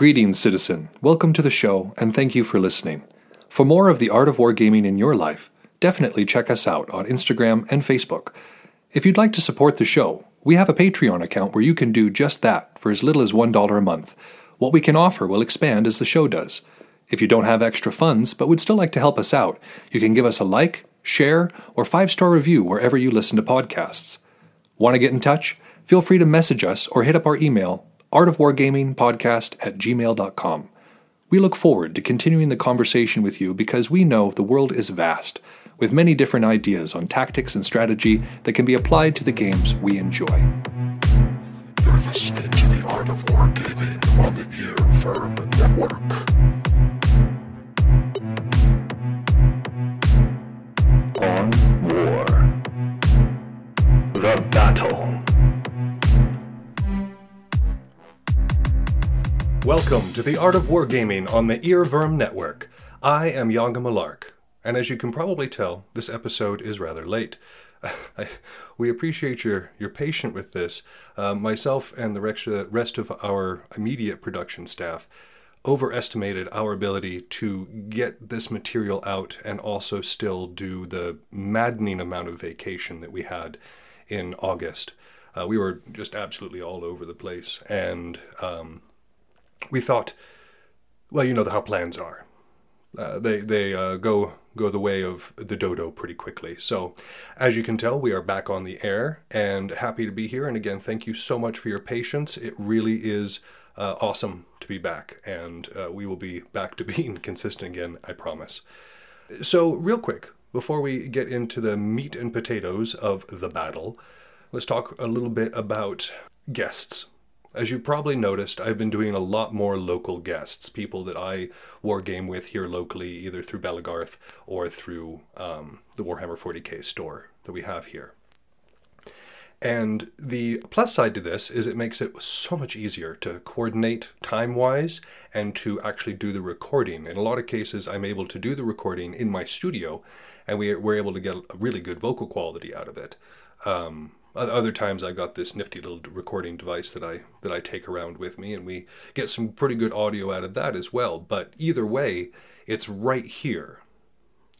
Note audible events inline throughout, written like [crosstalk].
Greetings, citizen. Welcome to the show, and thank you for listening. For more of the art of wargaming in your life, definitely check us out on Instagram and Facebook. If you'd like to support the show, we have a Patreon account where you can do just that for as little as $1 a month. What we can offer will expand as the show does. If you don't have extra funds but would still like to help us out, you can give us a like, share, or five star review wherever you listen to podcasts. Want to get in touch? Feel free to message us or hit up our email, artofwargamingpodcast at gmail.com. We look forward to continuing the conversation with you because we know the world is vast, with many different ideas on tactics and strategy that can be applied to the games we enjoy. You're listening to the Art of Wargaming on the Earworm Network. on war. The battle. Welcome to the Art of Wargaming on the Earworm Network. I am Yanga Malark, and as you can probably tell, this episode is rather late. [laughs] I, we appreciate your your patience with this. Uh, myself and the rest, rest of our immediate production staff overestimated our ability to get this material out and also still do the maddening amount of vacation that we had in August. Uh, we were just absolutely all over the place, and um, we thought, well, you know how plans are. Uh, they they uh, go go the way of the dodo pretty quickly. So, as you can tell, we are back on the air and happy to be here. And again, thank you so much for your patience. It really is uh, awesome to be back, and uh, we will be back to [laughs] being consistent again, I promise. So, real quick, before we get into the meat and potatoes of the battle, let's talk a little bit about guests. As you've probably noticed, I've been doing a lot more local guests, people that I wargame with here locally, either through Belegarth or through um, the Warhammer 40k store that we have here. And the plus side to this is it makes it so much easier to coordinate time wise and to actually do the recording. In a lot of cases, I'm able to do the recording in my studio and we, we're able to get a really good vocal quality out of it. Um, other times I've got this nifty little recording device that I that I take around with me and we get some pretty good audio out of that as well. But either way, it's right here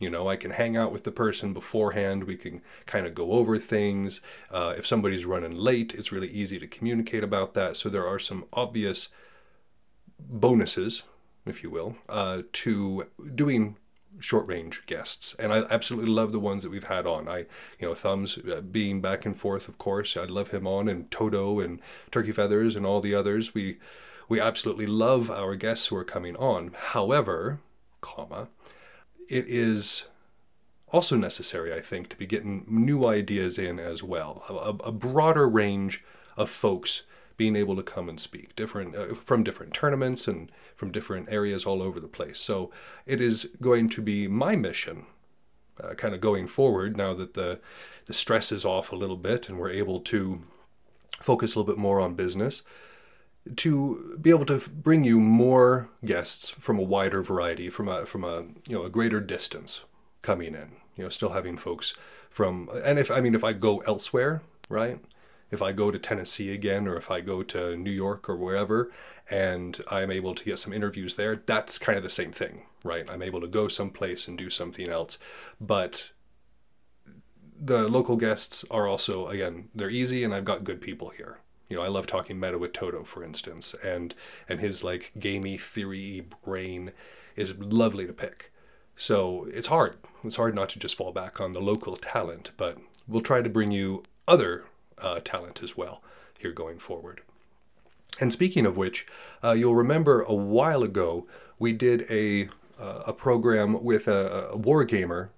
you know, I can hang out with the person beforehand. We can kind of go over things. Uh, if somebody's running late, it's really easy to communicate about that. So there are some obvious bonuses, if you will, uh, to doing short range guests. And i absolutely love the ones that we've had on. I you know thumbs uh, being back and forth of course. I love him on and Todo and turkey feathers and all the others. We we absolutely love our guests who are coming on. However comma it is also necessary, I think, to be getting new ideas in as well. A, a broader range of folks being able to come and speak different uh, from different tournaments and from different areas all over the place. So it is going to be my mission, uh, kind of going forward now that the the stress is off a little bit and we're able to focus a little bit more on business to be able to bring you more guests from a wider variety, from a from a you know a greater distance coming in. You know, still having folks from and if I mean if I go elsewhere, right? If I go to Tennessee again, or if I go to New York or wherever, and I'm able to get some interviews there, that's kind of the same thing, right? I'm able to go someplace and do something else, but the local guests are also again they're easy, and I've got good people here you know, I love talking meta with Todo, for instance, and and his like gamey theory brain is lovely to pick. So it's hard. It's hard not to just fall back on the local talent, but we'll try to bring you other uh, talent as well here going forward. And speaking of which, uh, you'll remember a while ago we did a uh, a program with a, a war gamer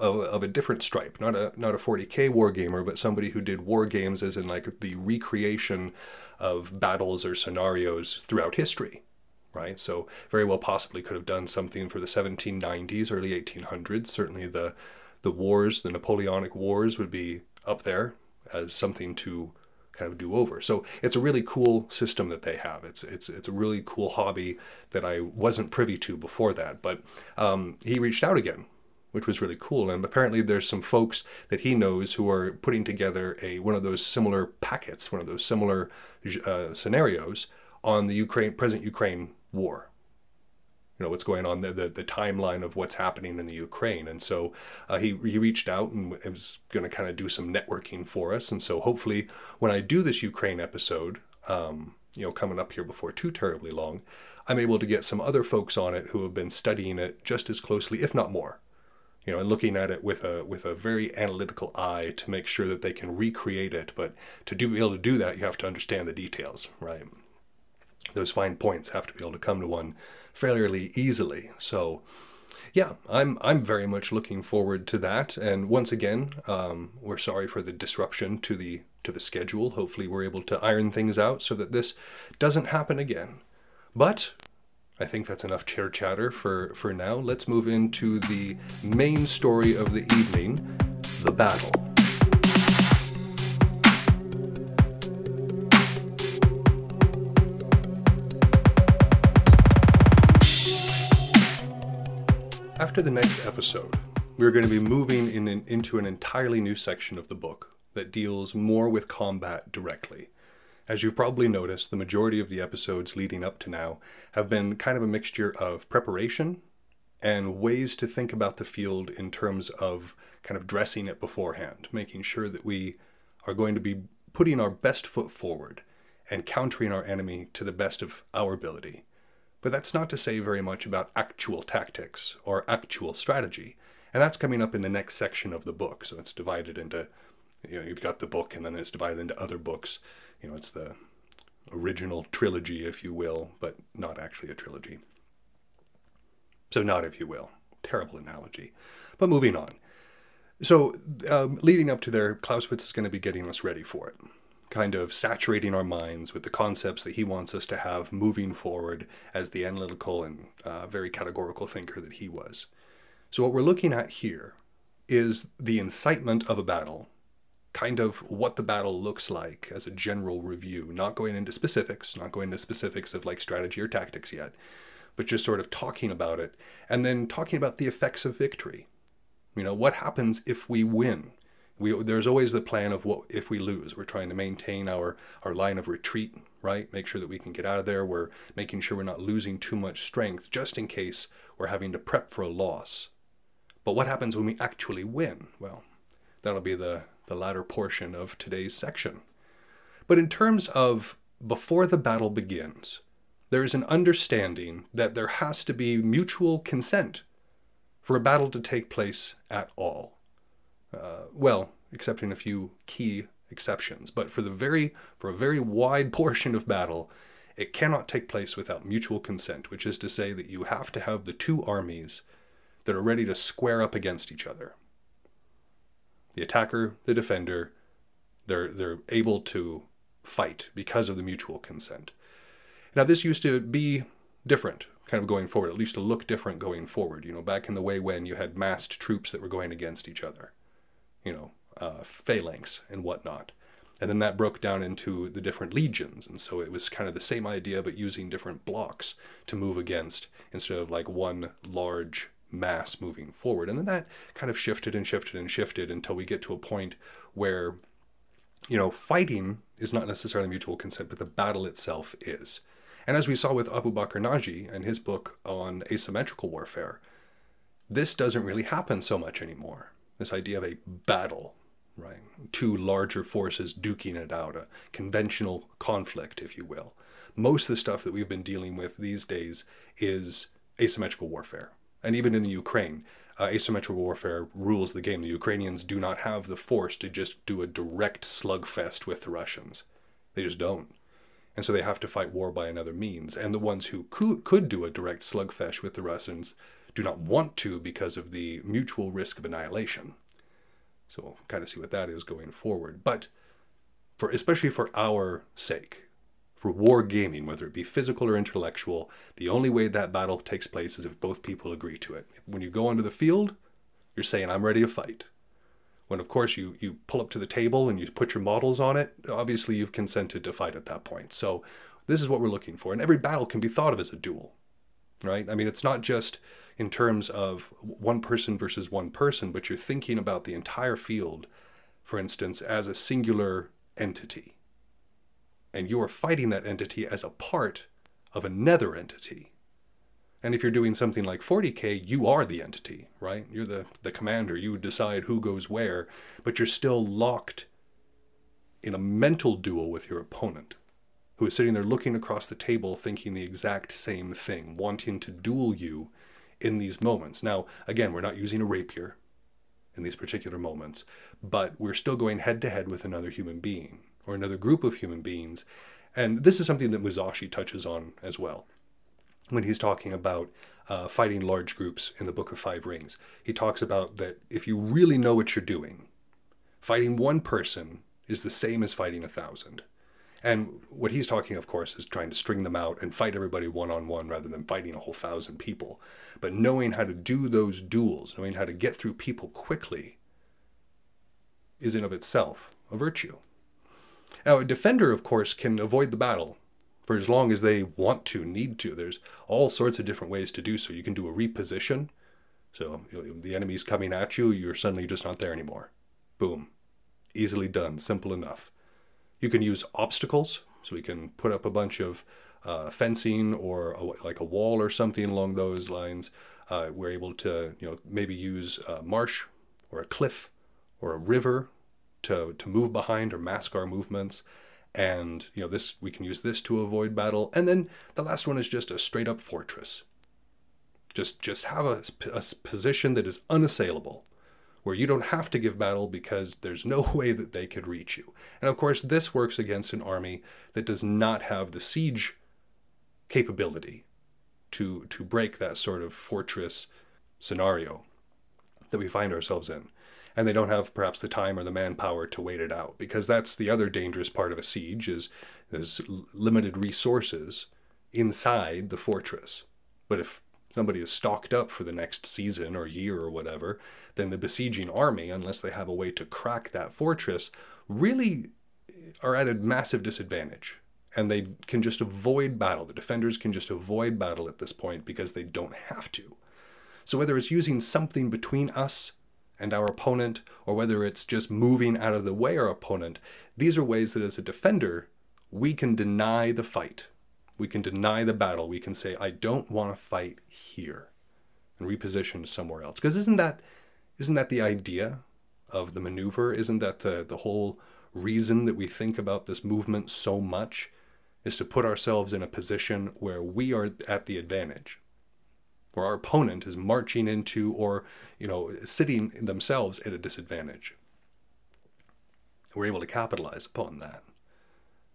of, of a different stripe, not a not a 40k war gamer, but somebody who did war games as in like the recreation of battles or scenarios throughout history, right? So very well possibly could have done something for the 1790s, early 1800s. Certainly the the wars, the Napoleonic Wars, would be up there as something to kind of do over. So it's a really cool system that they have. It's it's it's a really cool hobby that I wasn't privy to before that. But um, he reached out again which was really cool. And apparently, there's some folks that he knows who are putting together a one of those similar packets, one of those similar uh, scenarios on the Ukraine present Ukraine war. You know what's going on there, the, the timeline of what's happening in the Ukraine, and so uh, he he reached out and was going to kind of do some networking for us, and so hopefully when I do this Ukraine episode, um, you know, coming up here before too terribly long, I'm able to get some other folks on it who have been studying it just as closely, if not more, you know, and looking at it with a with a very analytical eye to make sure that they can recreate it. But to do, be able to do that, you have to understand the details, right? Those fine points have to be able to come to one fairly easily. So, yeah, I'm I'm very much looking forward to that. And once again, um, we're sorry for the disruption to the to the schedule. Hopefully, we're able to iron things out so that this doesn't happen again. But I think that's enough chair chatter for, for now. Let's move into the main story of the evening the battle. After the next episode, we're going to be moving in an, into an entirely new section of the book that deals more with combat directly. As you've probably noticed, the majority of the episodes leading up to now have been kind of a mixture of preparation and ways to think about the field in terms of kind of dressing it beforehand, making sure that we are going to be putting our best foot forward and countering our enemy to the best of our ability. But that's not to say very much about actual tactics or actual strategy. And that's coming up in the next section of the book. So it's divided into, you know, you've got the book and then it's divided into other books you know, it's the original trilogy, if you will, but not actually a trilogy. So, not if you will. Terrible analogy. But moving on. So, um, leading up to there, Clausewitz is going to be getting us ready for it, kind of saturating our minds with the concepts that he wants us to have moving forward as the analytical and uh, very categorical thinker that he was. So, what we're looking at here is the incitement of a battle kind of what the battle looks like as a general review, not going into specifics, not going into specifics of like strategy or tactics yet, but just sort of talking about it and then talking about the effects of victory. You know, what happens if we win? We, there's always the plan of what if we lose. We're trying to maintain our, our line of retreat, right? Make sure that we can get out of there. We're making sure we're not losing too much strength just in case we're having to prep for a loss. But what happens when we actually win? Well, that'll be the the latter portion of today's section. But in terms of before the battle begins, there is an understanding that there has to be mutual consent for a battle to take place at all. Uh, well, excepting a few key exceptions, but for the very for a very wide [laughs] portion of battle, it cannot take place without mutual consent, which is to say that you have to have the two armies that are ready to square up against each other the attacker, the defender, they're they're able to fight because of the mutual consent. Now this used to be different, kind of going forward. It used to look different going forward. You know, back in the way when you had massed troops that were going against each other, you know, uh, phalanx and whatnot. And then that broke down into the different legions. And so it was kind of the same idea, but using different blocks to move against instead of like one large mass moving forward. And then that kind of shifted and shifted and shifted until we get to a point where, you know, fighting is not necessarily mutual consent, but the battle itself is. And as we saw with Abu Bakr Naji and his book on asymmetrical warfare, this doesn't really happen so much anymore. This idea of a battle, right? Two larger forces duking it out, a conventional conflict, if you will. Most of the stuff that we've been dealing with these days is asymmetrical warfare and even in the Ukraine, uh, asymmetrical warfare rules the game. The Ukrainians do not have the force to just do a direct slugfest with the Russians. They just don't. And so they have to fight war by another means. And the ones who could, could do a direct slugfest with the Russians do not want to because of the mutual risk of annihilation. So we'll kind of see what that is going forward. But for especially for our sake, for war gaming, whether it be physical or intellectual, the only way that battle takes place is if both people agree to it. When you go onto the field, you're saying, I'm ready to fight. When, of course, you, you pull up to the table and you put your models on it, obviously you've consented to fight at that point. So, this is what we're looking for. And every battle can be thought of as a duel, right? I mean, it's not just in terms of one person versus one person, but you're thinking about the entire field, for instance, as a singular entity and you are fighting that entity as a part of another entity. And if you're doing something like 40k, you are the entity, right? You're the, the commander. You decide who goes where, but you're still locked in a mental duel with your opponent, who is sitting there looking across the table thinking the exact same thing, wanting to duel you in these moments. Now, again, we're not using a rapier in these particular moments, but we're still going head to head with another human being or another group of human beings. And this is something that Musashi touches on as well when he's talking about uh, fighting large groups in the Book of Five Rings. He talks about that if you really know what you're doing, fighting one person is the same as fighting a thousand. And what he's talking, of course, is trying to string them out and fight everybody one on one rather than fighting a whole thousand people. But knowing how to do those duels, knowing how to get through people quickly, is in of itself a virtue. Now, a defender, of course, can avoid the battle for as long as they want to, need to. There's all sorts of different ways to do so. You can do a reposition. So the enemy's coming at you, you're suddenly just not there anymore. Boom. Easily done, simple enough. You can use obstacles, so we can put up a bunch of uh, fencing or a, like a wall or something along those lines. Uh, we're able to, you know, maybe use a marsh or a cliff or a river to, to move behind or mask our movements. And, you know, this we can use this to avoid battle. And then the last one is just a straight up fortress. Just, just have a, a position that is unassailable where you don't have to give battle because there's no [laughs] way that they could reach you. And of course, this works against an army that does not have the siege capability to to break that sort of fortress scenario that we find ourselves in. And they don't have perhaps the time or the manpower to wait it out because that's the other dangerous part of a siege is there's limited resources inside the fortress. But if somebody is stocked up for the next season or year or whatever, then the besieging army, unless they have a way to crack that fortress, really are at a massive disadvantage. And they can just avoid battle. The defenders can just avoid battle at this point because they don't have to. So, whether it's using something between us and our opponent, or whether it's just moving out of the way our opponent, these are ways that as a defender, we can deny the fight we can deny the battle. We can say, I don't want to fight here and reposition somewhere else. Because isn't that isn't that the idea of the maneuver? Isn't that the, the whole reason that we think about this movement so much? Is to put ourselves in a position where we are at the advantage. Where our opponent is marching into or, you know, sitting themselves at a disadvantage. We're able to capitalize upon that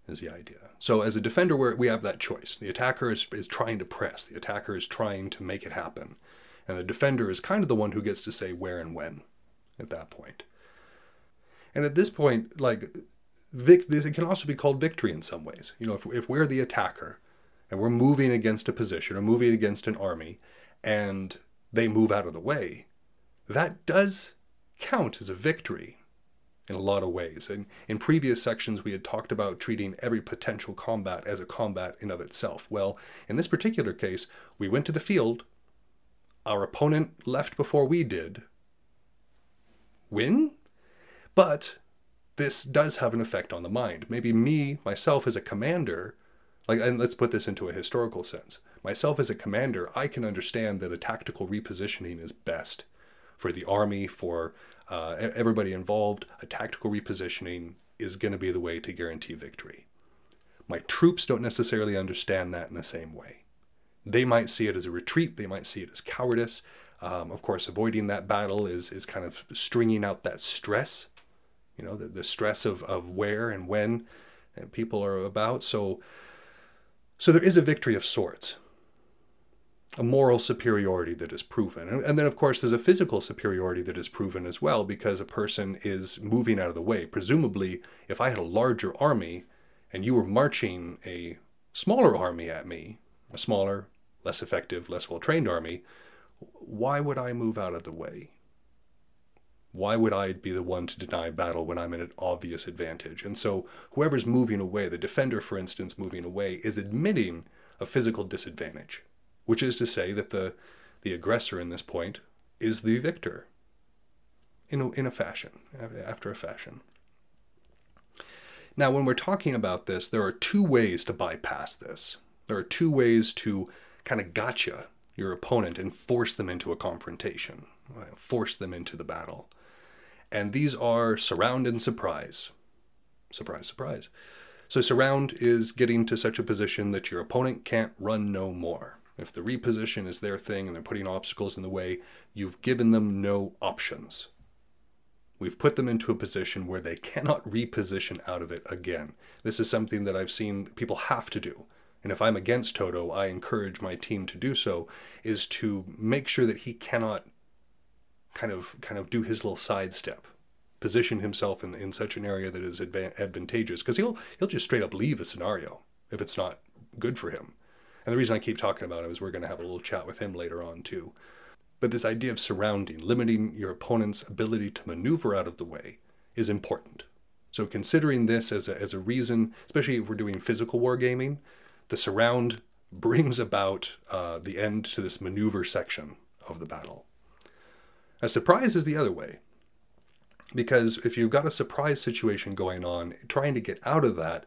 is the idea. So as a defender, we have that choice. The attacker is, is trying to press. The attacker is trying to make it happen. And the defender is kind of the one who gets to say where and when at that point. And at this point, like, vic- this, it can also be called victory in some ways. You know, if, if we're the attacker and we're moving against a position or moving against an army and they move out of the way, that does count as a victory in a lot of ways. And in previous sections, we had talked about treating every potential combat as a combat in of itself. Well, in this particular case, we went to the field, our opponent left before we did. Win? But this does have an effect on the mind. Maybe me, myself as a commander, like, and let's put this into a historical sense. Myself as a commander, I can understand that a tactical repositioning is best for the army, for uh, everybody involved, a tactical repositioning is going to be the way to guarantee victory. My troops don't necessarily understand that in the same way. They might see it as a retreat, they might see it as cowardice. Um, of course, avoiding that battle is, is kind of stringing out that stress, you know, the, the stress of, of where and when people are about. So, so there is a victory of sorts a moral superiority that is proven. And, and, then, of course, there's a physical superiority that is proven as well because a person is moving out of the way. Presumably, if I had a larger army and you were marching a smaller army at me, a smaller, less effective, less well trained army, why would I move out of the way? Why would I be the one to deny battle when I'm in an obvious advantage? And so, whoever's moving away, the defender, for instance, moving away, is admitting a physical disadvantage which is to say that the, the aggressor in this point is the victor in a, in a fashion, after a fashion. Now, when we're talking about this, there are two ways to bypass this. There are two ways to kind of gotcha your opponent and force them into a confrontation, right? force them into the battle. And these are surround and surprise. Surprise, surprise. So, surround is getting to such a position that your opponent can't run no more. If the reposition is their thing and they're putting obstacles in the way, you've given them no options. We've put them into a position where they cannot reposition out of it again. This is something that I've seen people have to do. And if I'm against Todo, I encourage my team to do so, is to make sure that he cannot kind of kind of do his little sidestep, position himself in, in such an area that is adva- advantageous, because he'll he'll just straight up leave a scenario if it's not good for him. And the reason I keep talking about him is we're going to have a little chat with him later on too. But this idea of surrounding, limiting your opponent's ability to maneuver out of the way, is important. So considering this as a, as a reason, especially if we're doing physical wargaming, the surround brings about uh, the end to this maneuver section of the battle. A surprise is the other way. Because if you've got a surprise situation going on, trying to get out of that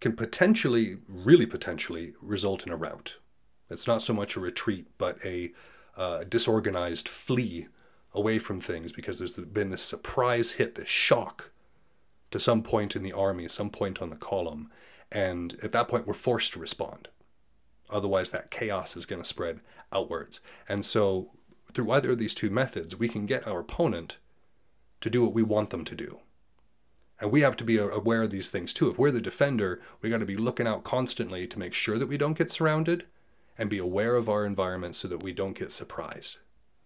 can potentially, really potentially, result in a rout. It's not so much a retreat, but a uh, disorganized flee away from things because there's been this surprise hit, this shock to some point in the army, some point on the column. And at that point, we're forced to respond. Otherwise, that chaos is going to spread outwards. And so, through either of these two methods, we can get our opponent to do what we want them to do. And we have to be aware of these things too. If we're the defender, we got to be looking out constantly to make sure that we don't get surrounded and be aware of our environment so that we don't get surprised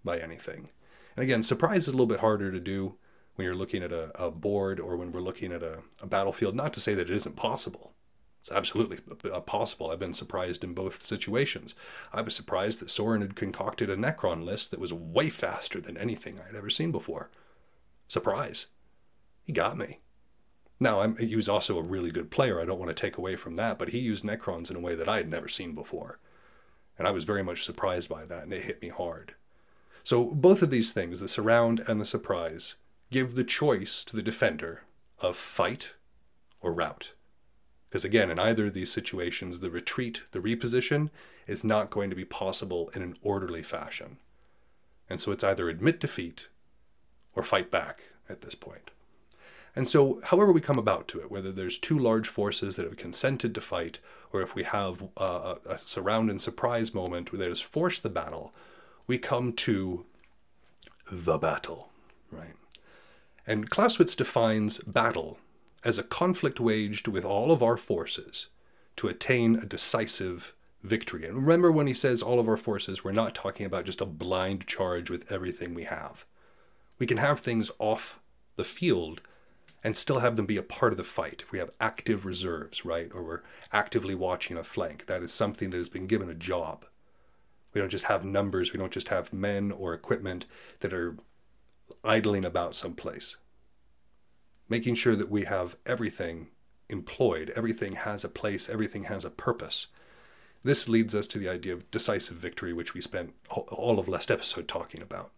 by anything. And again, surprise is a little bit harder to do when you're looking at a, a board or when we're looking at a, a battlefield. Not to say that it isn't possible. It's absolutely possible. I've been surprised in both situations. I was surprised that Soren had concocted a Necron list that was way faster than anything I had ever seen before. Surprise. He got me. Now, I'm, he was also a really good player. I don't want to take away from that, but he used Necrons in a way that I had never seen before. And I was very much surprised by that, and it hit me hard. So, both of these things, the surround and the surprise, give the choice to the defender of fight or rout. Because again, in either of these situations, the retreat, the reposition, is not going to be possible in an orderly fashion. And so it's either admit defeat or fight back at this point. And so, however we come about to it, whether there's two large forces that have consented to fight, or if we have uh, a, a surround and surprise moment where has force the battle, we come to the battle, right? And Clausewitz defines battle as a conflict waged with all of our forces to attain a decisive victory. And remember when he says all of our forces, we're not talking about just a blind charge with everything we have. We can have things off the field and still have them be a part of the fight. If we have active reserves, right, or we're actively watching a flank, that is something that has been given a job. We don't just have numbers, we don't just have men or equipment that are idling about someplace. Making sure that we have everything employed, everything has a place, everything has a purpose. This leads us to the idea of decisive victory, which we spent all of last episode talking about.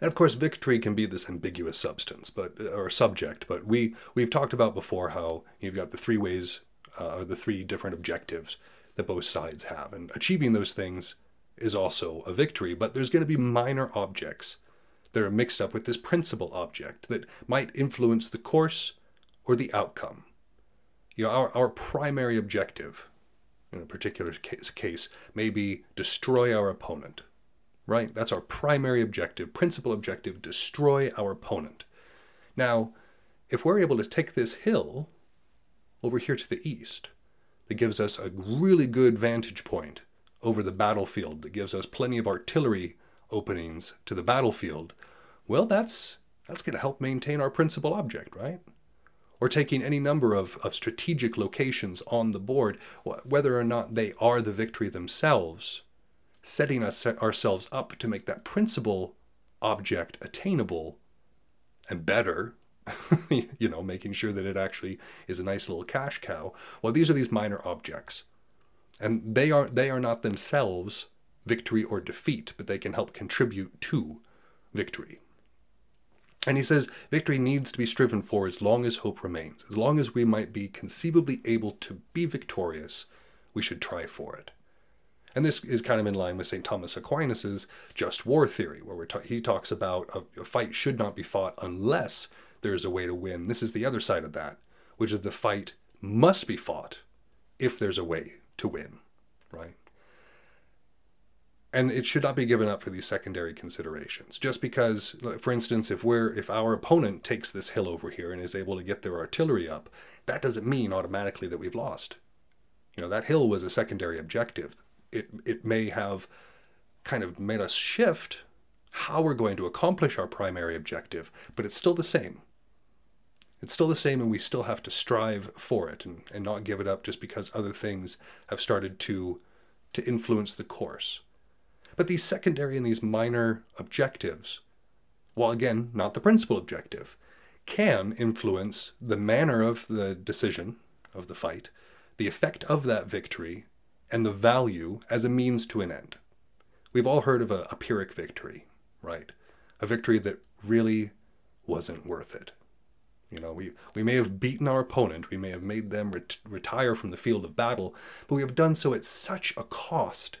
And of course, victory can be this ambiguous substance, but or subject. But we we've talked about before how you've got the three ways, uh, or the three different objectives that both sides have, and achieving those things is also a victory. But there's going to be minor objects that are mixed up with this principal object that might influence the course or the outcome. You know, our, our primary objective in a particular case, case may be destroy our opponent right? That's our primary objective, principal objective destroy our opponent. Now, if we're able to take this hill over here to the east, that gives us a really good vantage point over the battlefield, that gives us plenty of artillery openings to the battlefield, well, that's that's going to help maintain our principal object, right? Or taking any number of, of strategic locations on the board, whether or not they are the victory themselves, setting us ourselves up to make that principal object attainable and better [laughs] you know making sure that it actually is a nice little cash cow. Well these are these minor objects. And they are they are not themselves victory or defeat but they can help contribute to victory. And he says victory needs to be striven for as long as hope remains. As long as we might be conceivably able to be victorious we should try for it. And this is kind of in line with St. Thomas Aquinas's just war theory, where ta- he talks about a, a fight should not be fought unless there is a way to win. This is the other side of that, which is the fight must be fought if there's a way to win, right? And it should not be given up for these secondary considerations. Just because, for instance, if we're if our opponent takes this hill over here and is able to get their artillery up, that doesn't mean automatically that we've lost. You know, that hill was a secondary objective. It it may have kind of made us shift how we're going to accomplish our primary objective, but it's still the same. It's still the same, and we still have to strive for it and, and not give it up just because other things have started to, to influence the course. But these secondary and these minor objectives, while again, not the principal objective, can influence the manner of the decision of the fight, the effect of that victory, and the value as a means to an end. We've all heard of a, a Pyrrhic victory, right? A victory that really wasn't worth it. You know, we, we may have beaten our opponent, we may have made them ret- retire from the field of battle, but we have done so at such a cost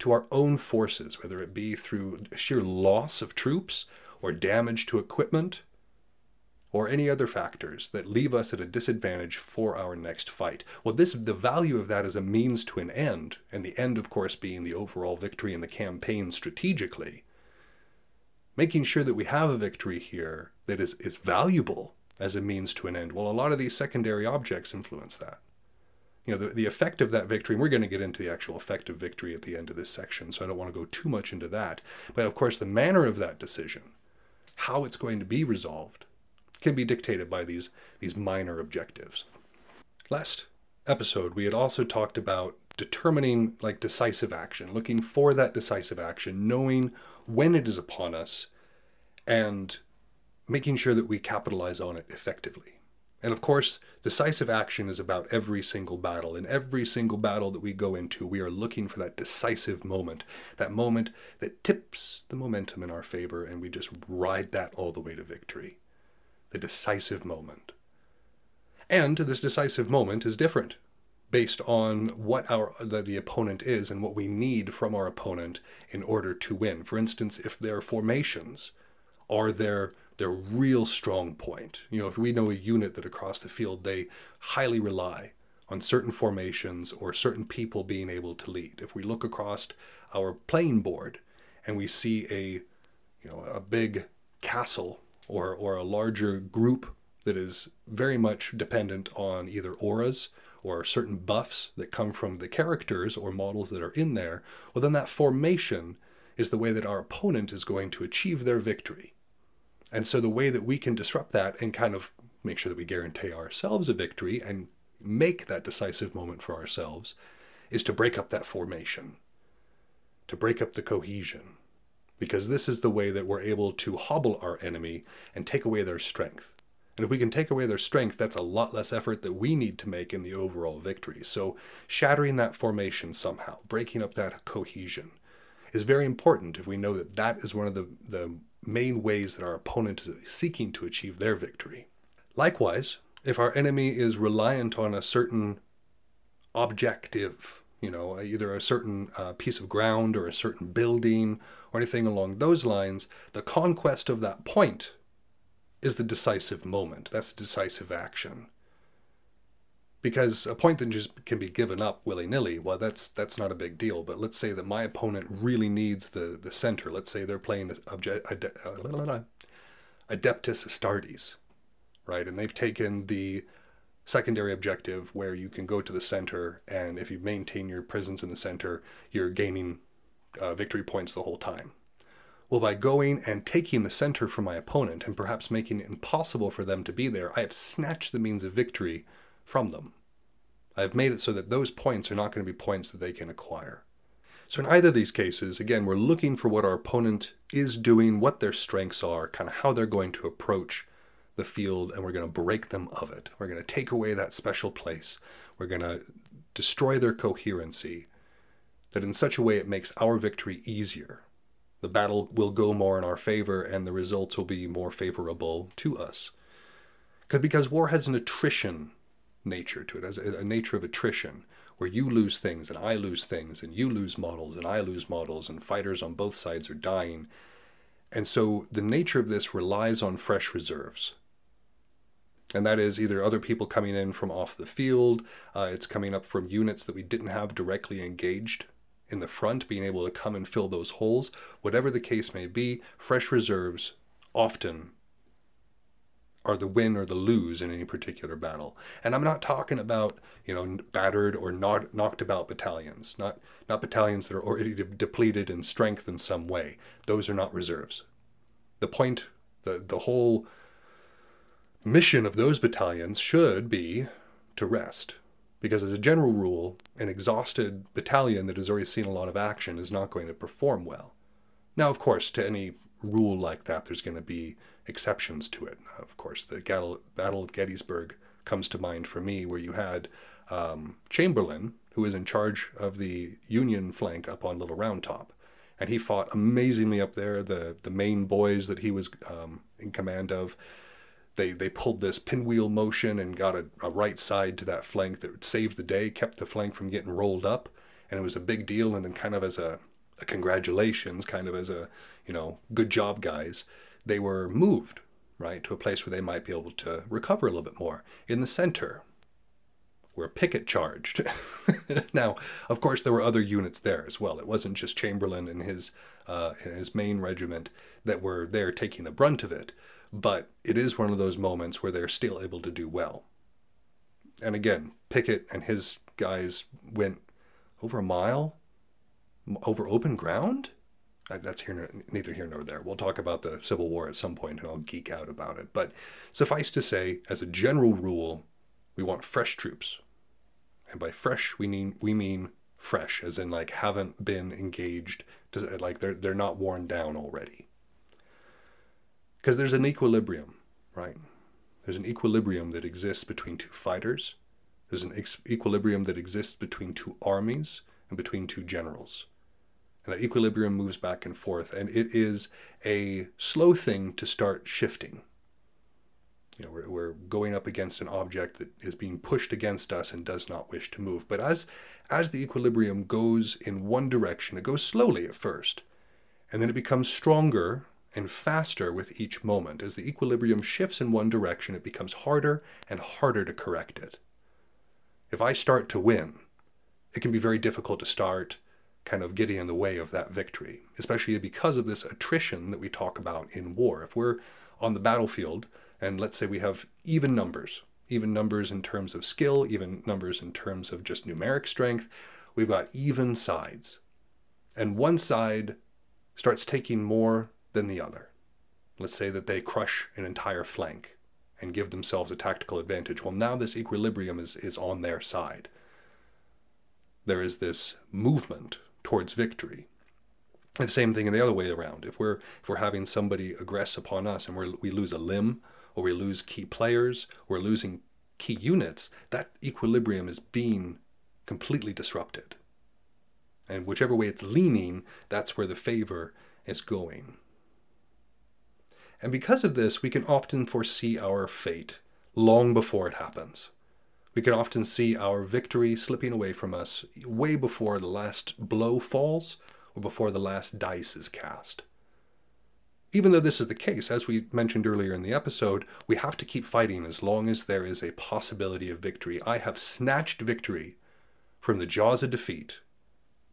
to our own forces, whether it be through sheer loss of troops or damage to equipment or any other factors that leave us at a disadvantage for our next fight. Well, this the value of that is a means to an end, and the end, of course, being the overall victory in the campaign strategically. Making sure that we have a victory here that is, is valuable as a means to an end. Well, a lot of these secondary objects influence that. You know, the, the effect of that victory, and we're going to get into the actual effect of victory at the end of this section, so I don't want to go too much into that. But of course, the manner of that decision, how it's going to be resolved, can be dictated by these, these minor objectives. Last episode, we had also talked about determining like decisive action, looking for that decisive action, knowing when it is upon us, and making sure that we capitalize on it effectively. And of course, decisive action is about every single battle. In every single battle that we go into, we are looking for that decisive moment, that moment that tips the momentum in our favor, and we just ride that all the way to victory. The decisive moment. And this decisive moment is different based on what our the, the opponent is and what we need from our opponent in order to win. For instance, if their formations are their their real strong point. You know, if we know a unit that across the field they highly rely on certain formations or certain people being able to lead. If we look across our playing board and we see a you know a big castle or or a larger group that is very much dependent on either auras or certain buffs that come from the characters or models that are in there, well then that formation is the way that our opponent is going to achieve their victory. And so the way that we can disrupt that and kind of make sure that we guarantee ourselves a victory and make that decisive moment for ourselves is to break up that formation, to break up the cohesion. Because this is the way that we're able to hobble our enemy and take away their strength. And if we can take away their strength, that's a lot less effort that we need to make in the overall victory. So, shattering that formation somehow, breaking up that cohesion, is very important if we know that that is one of the, the main ways that our opponent is seeking to achieve their victory. Likewise, if our enemy is reliant on a certain objective, you know, either a certain uh, piece of ground or a certain building or anything along those lines, the conquest of that point is the decisive moment. That's the decisive action. Because a point that just can be given up willy nilly, well, that's that's not a big deal. But let's say that my opponent really needs the the center. Let's say they're playing Adeptus Astartes, right? And they've taken the secondary objective where you can go to the center, and if you maintain your presence in the center, you're gaining uh, victory points the whole time. Well, by going and taking the center from my opponent and perhaps making it impossible for them to be there, I have snatched the means of victory from them. I have made it so that those points are not going to be points that they can acquire. So, in either of these cases, again, we're looking for what our opponent is doing, what their strengths are, kind of how they're going to approach the field, and we're going to break them of it. We're going to take away that special place. We're going to destroy their coherency, that in such a way it makes our victory easier. The battle will go more in our favor, and the results will be more favorable to us. Because war has an attrition nature to it, as a, nature of attrition, where you lose things and I lose things and you lose models and I lose models and fighters on both sides are dying. And so the nature of this relies on fresh reserves. And that is either other people coming in from off the field, uh, it's coming up from units that we didn't have directly engaged in the front, being able to come and fill those holes. Whatever the case may be, fresh reserves often are the win or the lose in any particular battle. And I'm not talking about, you know, battered or not knocked about battalions, not not battalions that are already de- depleted in strength in some way. Those are not reserves. The point the the whole mission of those battalions should be to rest. Because as a general rule, an exhausted battalion that has already seen a lot of action is not going to perform well. Now, of course, to any rule like that, there's going to be exceptions to it. Of course, the Battle of Gettysburg comes to mind for me, where you had um, Chamberlain, who was in charge of the Union flank up on Little Round Top, and he fought amazingly up there. The the main boys that he was um, in command of, they they pulled this pinwheel motion and got a, a right side to that flank that saved the day, kept the flank from getting rolled up, and it was a big deal. And then kind of as a, a congratulations, kind of as a you know good job guys they were moved, right, to a place where they might be able to recover a little bit more. In the center, where Pickett charged. [laughs] now, of course, there were other units there as well. It wasn't just Chamberlain and his uh, and his main regiment that were there taking the brunt of it, but it is one of those moments where they're still able to do well. And again, Pickett and his guys went over a mile over open ground that's here neither here nor there. We'll talk about the Civil War at some point, and I'll geek out about it. But suffice to say, as a general rule, we want fresh troops, and by fresh we mean we mean fresh, as in like haven't been engaged, to, like they're they're not worn down already. Because there's an equilibrium, right? There's an equilibrium that exists between two fighters. There's an ex- equilibrium that exists between two armies and between two generals. And that equilibrium moves back and forth, and it is a slow thing to start shifting. You know, we're, we're going up against an object that is being pushed against us and does not wish to move. But as as the equilibrium goes in one direction, it goes slowly at first, and then it becomes stronger and faster with each moment. As the equilibrium shifts in one direction, it becomes harder and harder to correct it. If I start to win, it can be very difficult to start kind of getting in the way of that victory, especially because of this attrition that we talk about in war. If we're on the battlefield and let's say we have even numbers, even numbers in terms of skill, even numbers in terms of just numeric strength, we've got even sides. And one side starts taking more than the other. Let's say that they crush an entire flank and give themselves a tactical advantage. Well, now this equilibrium is, is on their side. There is this movement towards victory. And the same thing in the other way around. If we're if we're having somebody aggress upon us and we we lose a limb, or we lose key players, we're losing key units, that equilibrium is being completely disrupted. And whichever way it's leaning, that's where the favor is going. And because of this, we can often foresee our fate long before it happens. We can often see our victory slipping away from us way before the last blow falls or before the last dice is cast. Even though this is the case, as we mentioned earlier in the episode, we have to keep fighting as long as there is a possibility of victory. I have snatched victory from the jaws of defeat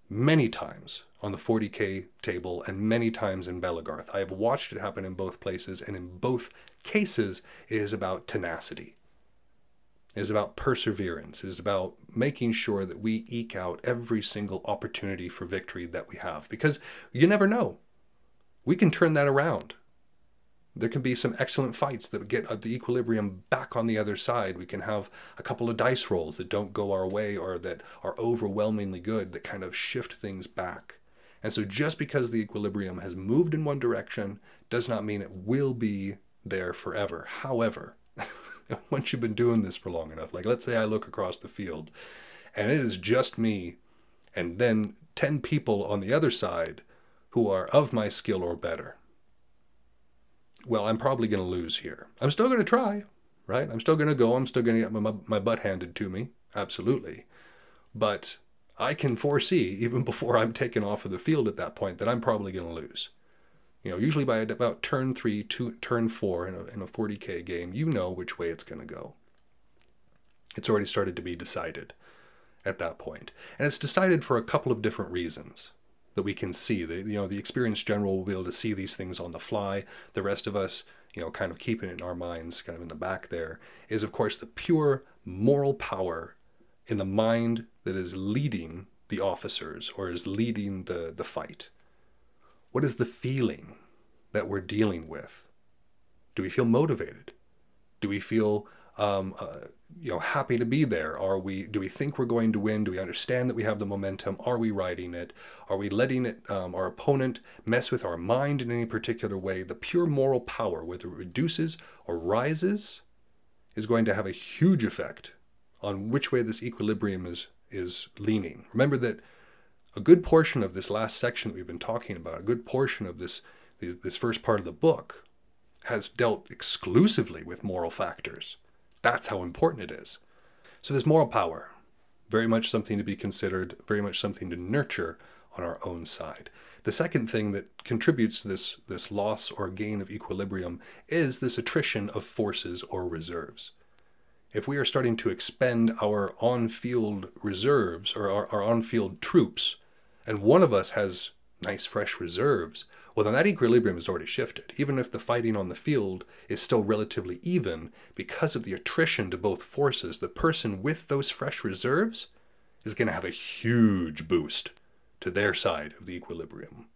many times on the 40k table and many times in Belegarth. I have watched it happen in both places, and in both cases, it is about tenacity. It is about perseverance. It is about making sure that we eke out every single opportunity for victory that we have because you never know. We can turn that around. There can be some excellent fights that get uh, the equilibrium back on the other side. We can have a couple of dice rolls that don't go our way or that are overwhelmingly good that kind of shift things back. And so just because the equilibrium has moved in one direction does not mean it will be there forever. However, [laughs] once you've been doing this for long enough. Like, let's say I look across the field and it is just me and then 10 people on the other side who are of my skill or better. Well, I'm probably going to lose here. I'm still going to try, right? I'm still going to go. I'm still going to get my, my butt handed to me. Absolutely. but I can foresee, even [laughs] before I'm taken off of the field at that point, that I'm probably going to lose. You know, usually by about turn three to turn four in a, in a 40K game, you know which way it's going to go. It's already started to be decided at that point. And it's decided for a couple of different reasons that we can see. The, you know, the experienced general will be able to see these things on the fly. The rest of us, you know, kind of keeping it in our minds, kind of in the back there, is of course the pure moral power in the mind that is leading the officers or is leading the, the fight. What is the feeling that we're dealing with? Do we feel motivated? Do we feel um, uh, you know happy to be there? Are we? Do we think we're going to win? Do we understand that we have the momentum? Are we riding it? Are we letting it um, our opponent mess with our mind in any particular way? The pure moral power, whether it reduces or rises, is going to have a huge effect on which way this equilibrium is is leaning. Remember that a good portion of this last section that we've been talking about, a good portion of this this, this first part of the book, has dealt exclusively with moral factors. That's how important it is. So this moral power, very much something to be considered, very much something to nurture on our own side. The second thing that contributes to this, this loss or gain of equilibrium is this attrition of forces or reserves. If we are starting to expend our on field reserves or our, our on field troops, and one of us has nice fresh reserves, well, then that equilibrium is already shifted. Even if the fighting on the field is still relatively even, because of the attrition to both forces, the person with those fresh reserves is going to have a huge boost to their side of the equilibrium.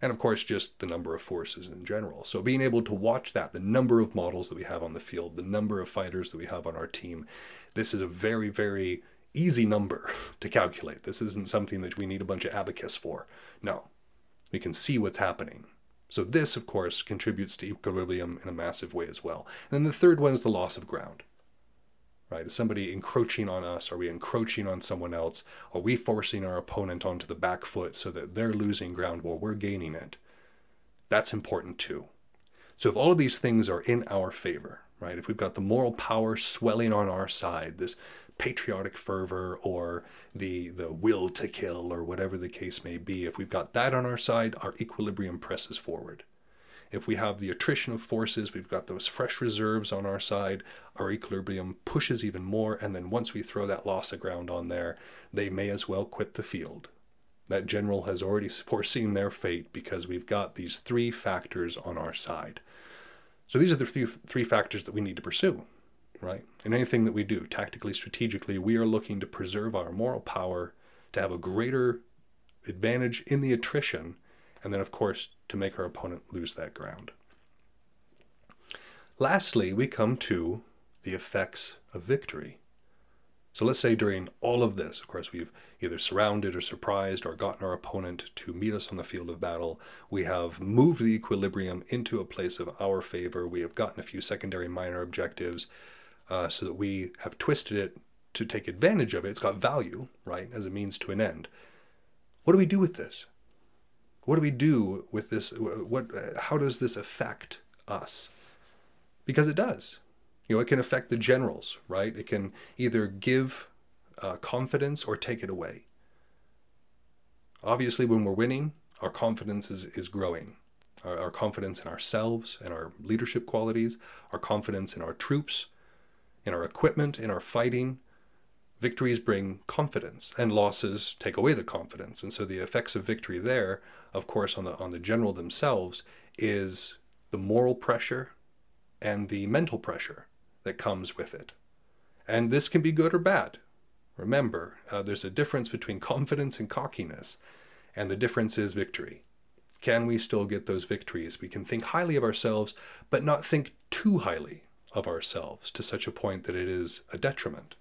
And of course, just the number of forces in general. So, being able to watch that, the number of models that we have on the field, the number of fighters that we have on our team, this is a very, very easy number to calculate. This isn't something that we need a bunch of abacus for. No, we can see what's happening. So this, of course, contributes to equilibrium in a massive way as well. And then the third one is the loss of ground. Right? Is somebody encroaching on us? Are we encroaching on someone else? Are we forcing our opponent onto the back foot so that they're losing ground while we're gaining it? That's important too. So if all of these things are in our favor, right? If we've got the moral power swelling on our side, this patriotic fervor or the the will to kill or whatever the case may be if we've got that on our side our equilibrium presses forward. If we have the attrition of forces we've got those fresh reserves on our side our equilibrium pushes even more and then once we throw that loss of ground on there they may as well quit the field. That general has already foreseen their fate because we've got these three factors on our side. So these are the three, three factors that we need to pursue right? In anything that we do, tactically, strategically, we are looking to preserve our moral power, to have a greater advantage in the attrition, and then, of course, to make our opponent lose that ground. Lastly, we come to the effects of victory. So let's say during all of this, of course, we've either surrounded or surprised or gotten our opponent to meet us on the field of battle. We have moved the equilibrium into a place of our favor. We have gotten a few secondary minor objectives uh, so that we have twisted it to take advantage of it. It's got value, right, as a means to an end. What do we do with this? What do we do with this? What? How does this affect us? Because it does. You know, it can affect the generals, right? It can either give uh, confidence or take it away. Obviously, when we're winning, our confidence is, is growing. Our, our confidence in ourselves and our leadership qualities, our confidence in our troops, in our equipment, in our fighting. Victories bring confidence, and losses take away the confidence. And so the effects of victory there, of course, on the on the general themselves, is the moral pressure and the mental pressure that comes with it. And this can be good or bad. Remember, uh, there's a difference between confidence and cockiness, and the difference is victory. Can we still get those victories? We can think highly of ourselves, but not think too highly of ourselves to such a point that it is a detriment.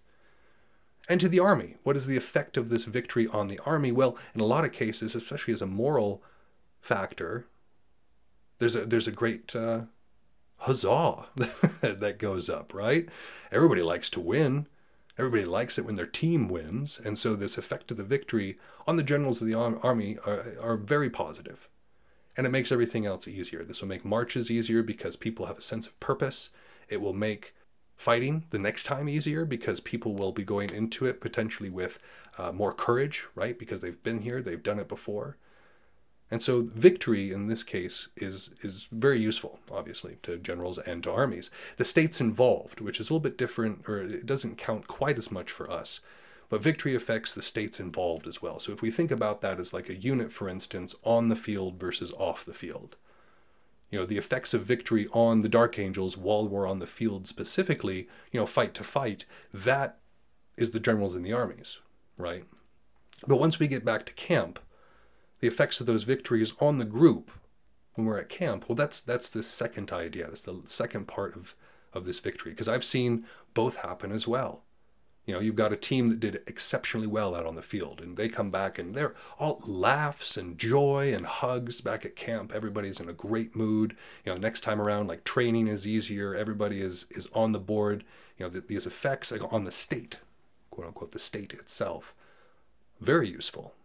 And to the army, what is the effect of this victory on the army? Well, in a lot of cases, especially as a moral factor, there's a there's a great uh, huzzah [laughs] that goes up, right? Everybody likes to win. Everybody likes it when their team wins, and so this effect of the victory on the generals of the army are, are very positive. and it makes everything else easier. This will make marches easier because people have a sense of purpose it will make fighting the next time easier because people will be going into it potentially with uh, more courage, right? Because they've been here, they've done it before. And so victory in this case is is very useful, obviously, to generals and to armies. The states involved, which is a little bit different, or it doesn't count quite as much for us, but victory affects the states involved as well. So if we think about that as like a unit, for instance, on the field versus off the field, you know, the effects of victory on the Dark Angels while we're on the field specifically, you know, fight to fight, that is the generals and the armies, right? But once we get back to camp, the effects of those victories on the group when we're at camp, well, that's that's the second idea. That's the second part of of this victory because I've seen both happen as well. You know, you've got a team that did exceptionally well out on the field, and they come back and they're all laughs and joy and hugs back at camp. Everybody's in a great mood. You know, next time around, like training is easier. Everybody is is on the board. You know, th- these effects on the state, quote unquote, the state itself, very useful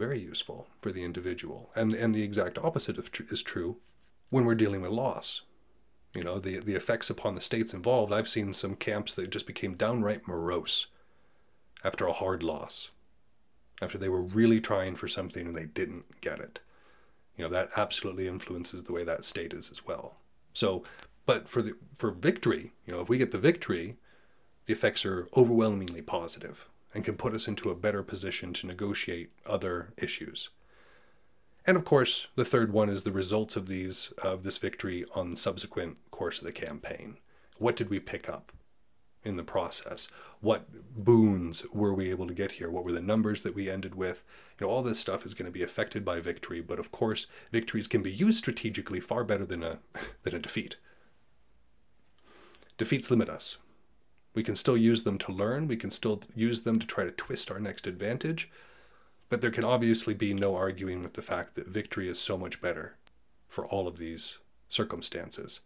very useful for the individual. And, and the exact opposite is true when we're dealing with loss. You know, the, the effects upon the states involved. I've seen some camps that just became downright morose after a hard loss, after they were really trying for something and they didn't get it. You know, that absolutely influences the way that state is as well. So, but for the for victory, you know, if we get the victory, the effects are overwhelmingly positive and can put us into a better position to negotiate other issues. And of course, the third one is the results of these of this victory on the subsequent course of the campaign. What did we pick up in the process? What boons were we able to get here? What were the numbers that we ended with? You know, all this stuff is going to be affected by victory, but of course, victories can be used strategically far better than a [laughs] than a defeat. Defeats limit us. We can still use them to learn, we can still use them to try to twist our next advantage, but there can obviously be no arguing with the fact that victory is so much better for all of these circumstances.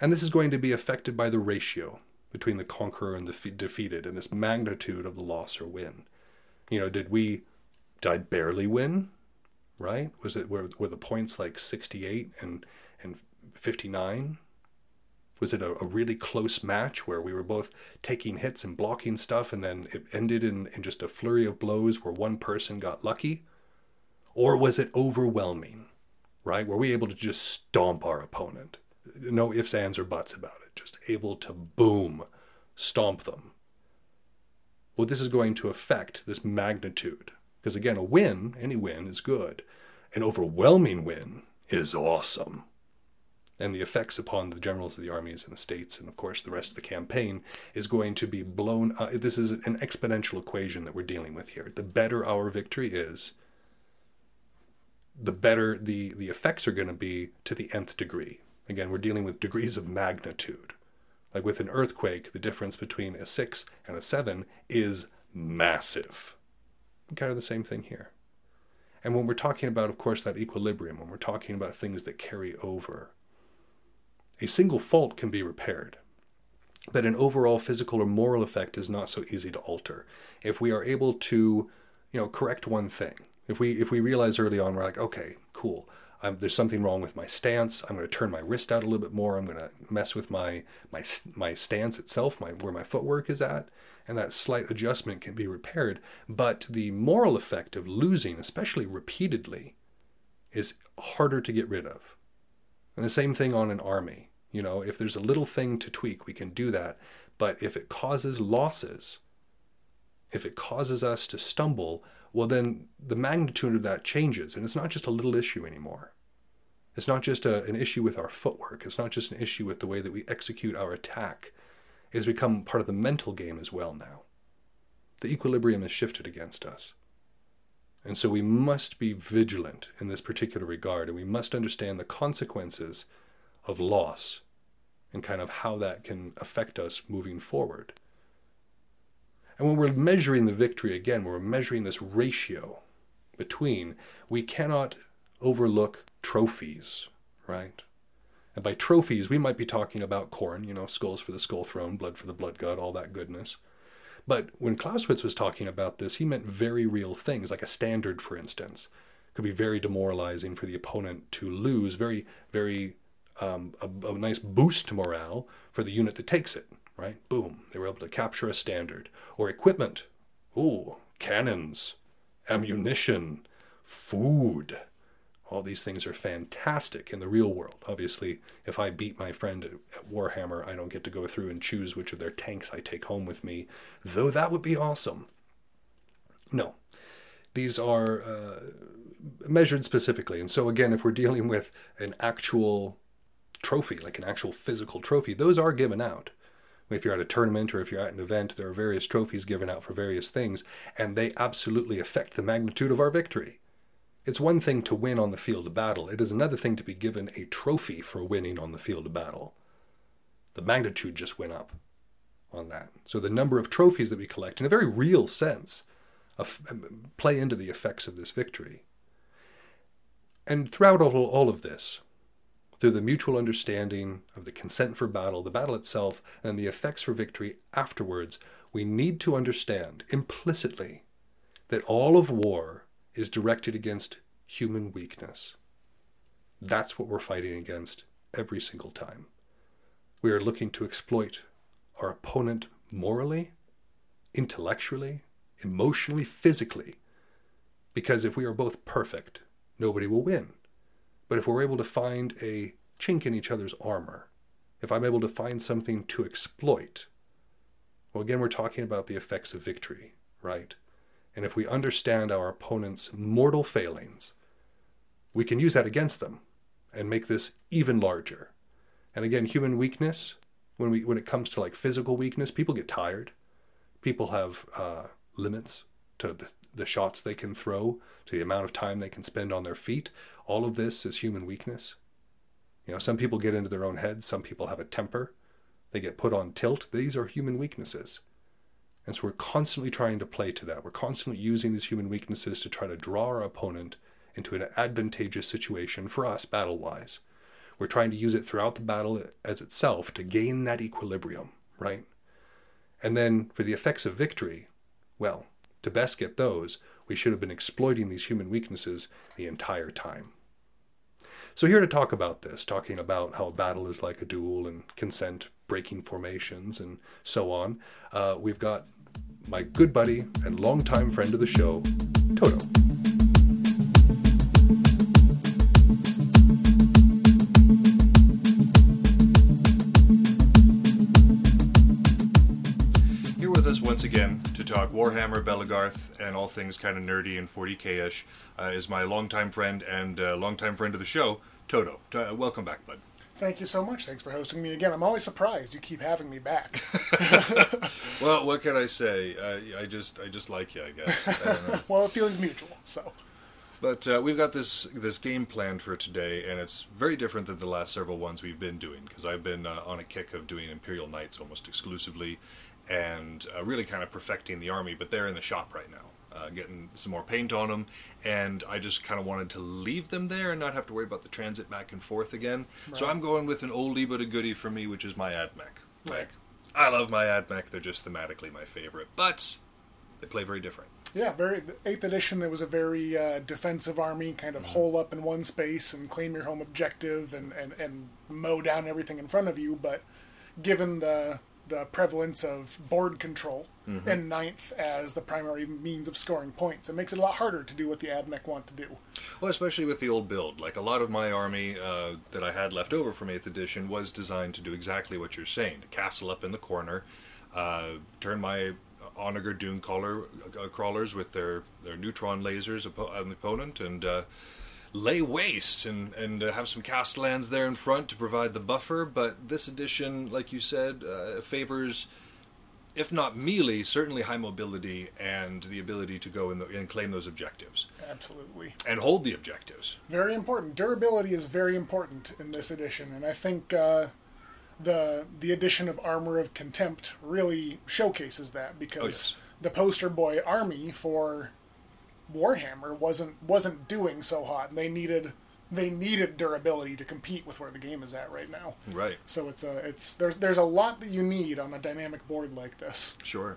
And this is going to be affected by the ratio between the conqueror and the defeated and this magnitude of the loss or win. You know, did we, did I barely win? Right? Was it, were, were the points like 68 and, and 59? Was it a, a, really close match where we were both taking hits and blocking stuff and then it ended in, in just a flurry of blows where one person got lucky? Or was it overwhelming, right? Were we able to just stomp our opponent? No ifs, ands, or buts about it. Just able to boom, stomp them. Well, this is going to affect this magnitude. Because again, a win, any win, is good. An overwhelming win is awesome and the effects upon the generals of the armies and the states and of course the rest of the campaign is going to be blown uh, this is an exponential equation that we're dealing with here. The better our victory is the better the the effects are going to be to the nth degree. Again we're dealing with degrees of magnitude. Like with an earthquake the difference between a 6 and a 7 is massive. Kind of the same thing here. And when we're talking about of course that equilibrium when we're talking about things that carry over a single fault can be repaired, but an overall physical or moral effect is not so easy to alter. If we are able to, you know, correct one thing, if we if we realize early on, we're like, okay, cool. I'm, there's something wrong with my stance. I'm going to turn my wrist out a little bit more. I'm going to mess with my my my stance itself, my where my footwork is at, and that slight adjustment can be repaired. But the moral effect of losing, especially repeatedly, is harder to get rid of. And the same thing on an army. You know, if there's a little thing to tweak, we can do that. But if it causes losses, if it causes us to stumble, well, then the magnitude of that changes. And it's not just a little issue anymore. It's not just a, an issue with our footwork. It's not just an issue with the way that we execute our attack. It has become part of the mental game as well now. The equilibrium has shifted against us. And so we must be vigilant in this particular regard, and we must understand the consequences of loss and kind of how that can affect us moving forward. And when we're measuring the victory again, we're measuring this ratio between, we cannot overlook trophies, right? And by trophies, we might be talking about corn, you know, skulls for the skull throne, blood for the blood god, all that goodness. But when Clausewitz was talking about this, he meant very real things, like a standard, for instance. Could be very demoralizing for the opponent to lose, very, very um, a, a, nice boost to morale for the unit that takes it, right? Boom, they were able to capture a standard. Or equipment. Ooh, cannons, ammunition, food. All these things are fantastic in the real world. Obviously, if I beat my friend at, Warhammer, I don't get to go through and choose which of their tanks I take home with me, though that would be awesome. No, these are uh, measured specifically. And so, again, if we're dealing with an actual trophy, like an actual physical trophy, those are given out. If you're at a tournament or if you're at an event, there are various trophies given out for various things, and they absolutely affect the magnitude of our victory. It's one thing to win on the field of battle, it is another thing to be given a trophy for winning on the field of battle. The magnitude just went up on that. So the number of trophies that we collect, in a very real sense, play into the effects of this victory. And throughout all, all of this, through the mutual understanding of the consent for battle, the battle itself, and the effects for victory afterwards, we need to understand implicitly that all of war is directed against human weakness. That's what we're fighting against every single time. We are looking to exploit our opponent morally, intellectually, emotionally, physically. Because if we are both perfect, nobody will win. But if we're able to find a chink in each other's armor, if I'm able to find something to exploit, well, again, we're talking about the effects of victory, right? And if we understand our opponent's mortal failings, we can use that against them and make this even larger. And again, human weakness, when we when it comes to like physical weakness, people get tired. People have uh, limits to the, the shots they can throw, to the amount of time they can spend on their feet. All of this is human weakness. You know, some people get into their own heads, some people have a temper, they get put on tilt. These are human weaknesses. And so we're constantly trying to play to that. We're constantly using these human weaknesses to try to draw our opponent into an advantageous situation for us battle wise. We're trying to use it throughout the battle as itself to gain that equilibrium, right? And then for the effects of victory, well, to best get those, we should have been exploiting these human weaknesses the entire time. So, here to talk about this, talking about how a battle is like a duel and consent, breaking formations, and so on, uh, we've got my good buddy and longtime friend of the show, Todo. Here with us once again talk Warhammer, Belegarth, and all things kind of nerdy and 40k ish uh, is my longtime friend and uh, longtime friend of the show, Todo. Uh, welcome back, bud. Thank you so much. Thanks for hosting me again. I'm always surprised you keep having me back. [laughs] [laughs] well, what can I say? I just, I just like you, I guess. I [laughs] well, it feels mutual, so. But uh, we've got this this game planned for today, and it's very different than the last several ones we've been doing because I've been uh, on a kick of doing Imperial Knights almost exclusively, and uh, really kind of perfecting the army. But they're in the shop right now, uh, getting some more paint on them, and I just kind of wanted to leave them there and not have to worry about the transit back and forth again. Right. So I'm going with an oldie but a goodie for me, which is my AdMech. Right. Like, I love my AdMech; they're just thematically my favorite, but they play very different. Yeah, very eighth edition. There was a very uh, defensive army, kind of mm-hmm. hole up in one space and claim your home objective and, and, and mow down everything in front of you. But given the the prevalence of board control mm-hmm. and ninth as the primary means of scoring points. It makes it a lot harder to do what the AdMech want to do. Well, especially with the old build. Like a lot of my army uh, that I had left over from 8th edition was designed to do exactly what you're saying to castle up in the corner, uh, turn my Onager Dune crawler, uh, crawlers with their, their neutron lasers on the opponent and uh, lay waste and and uh, have some Kastelans there in front to provide the buffer. But this edition, like you said, uh, favors, if not melee, certainly high mobility and the ability to go the, and claim those objectives. Absolutely. And hold the objectives. Very important. Durability is very important in this edition, and I think. Uh, the the addition of armor of contempt really showcases that because oh, yes. the poster boy army for Warhammer wasn't wasn't doing so hot, and they needed they needed durability to compete with where the game is at right now. Right. So it's a it's there's there's a lot that you need on a dynamic board like this. Sure.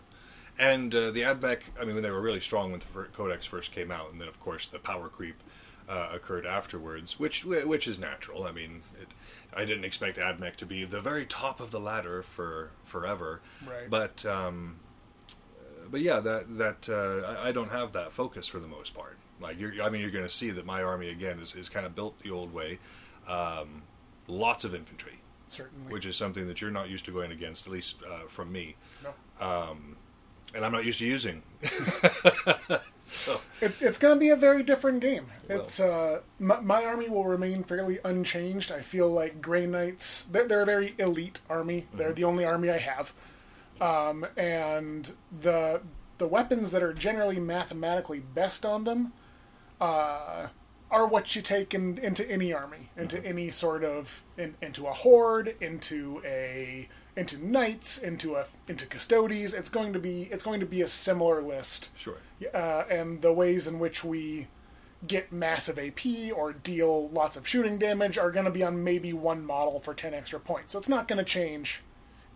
And uh, the AdMech, I mean, when they were really strong when the Codex first came out, and then of course the power creep uh, occurred afterwards, which which is natural. I mean, it, I didn't expect AdMech to be the very top of the ladder for forever, Right. but um, but yeah, that that uh, I, I don't have that focus for the most part. Like you're, I mean, you're going to see that my army again is, is kind of built the old way. Um, lots of infantry, Certainly. which is something that you're not used to going against, at least uh, from me, no. and I'm not used to using. [laughs] It, it's going to be a very different game. It's uh, my, my army will remain fairly unchanged. I feel like Grey Knights they're, they're a very elite army. They're the only army I have, um, and the the weapons that are generally mathematically best on them uh, are what you take in, into any army, into any sort of in, into a horde, into a into knights, into a into Custodes. It's going to be it's going to be a similar list Sure. uh, and the ways in which we get massive AP or deal lots of shooting damage are going to be on maybe one model for 10 extra points. So it's not going to change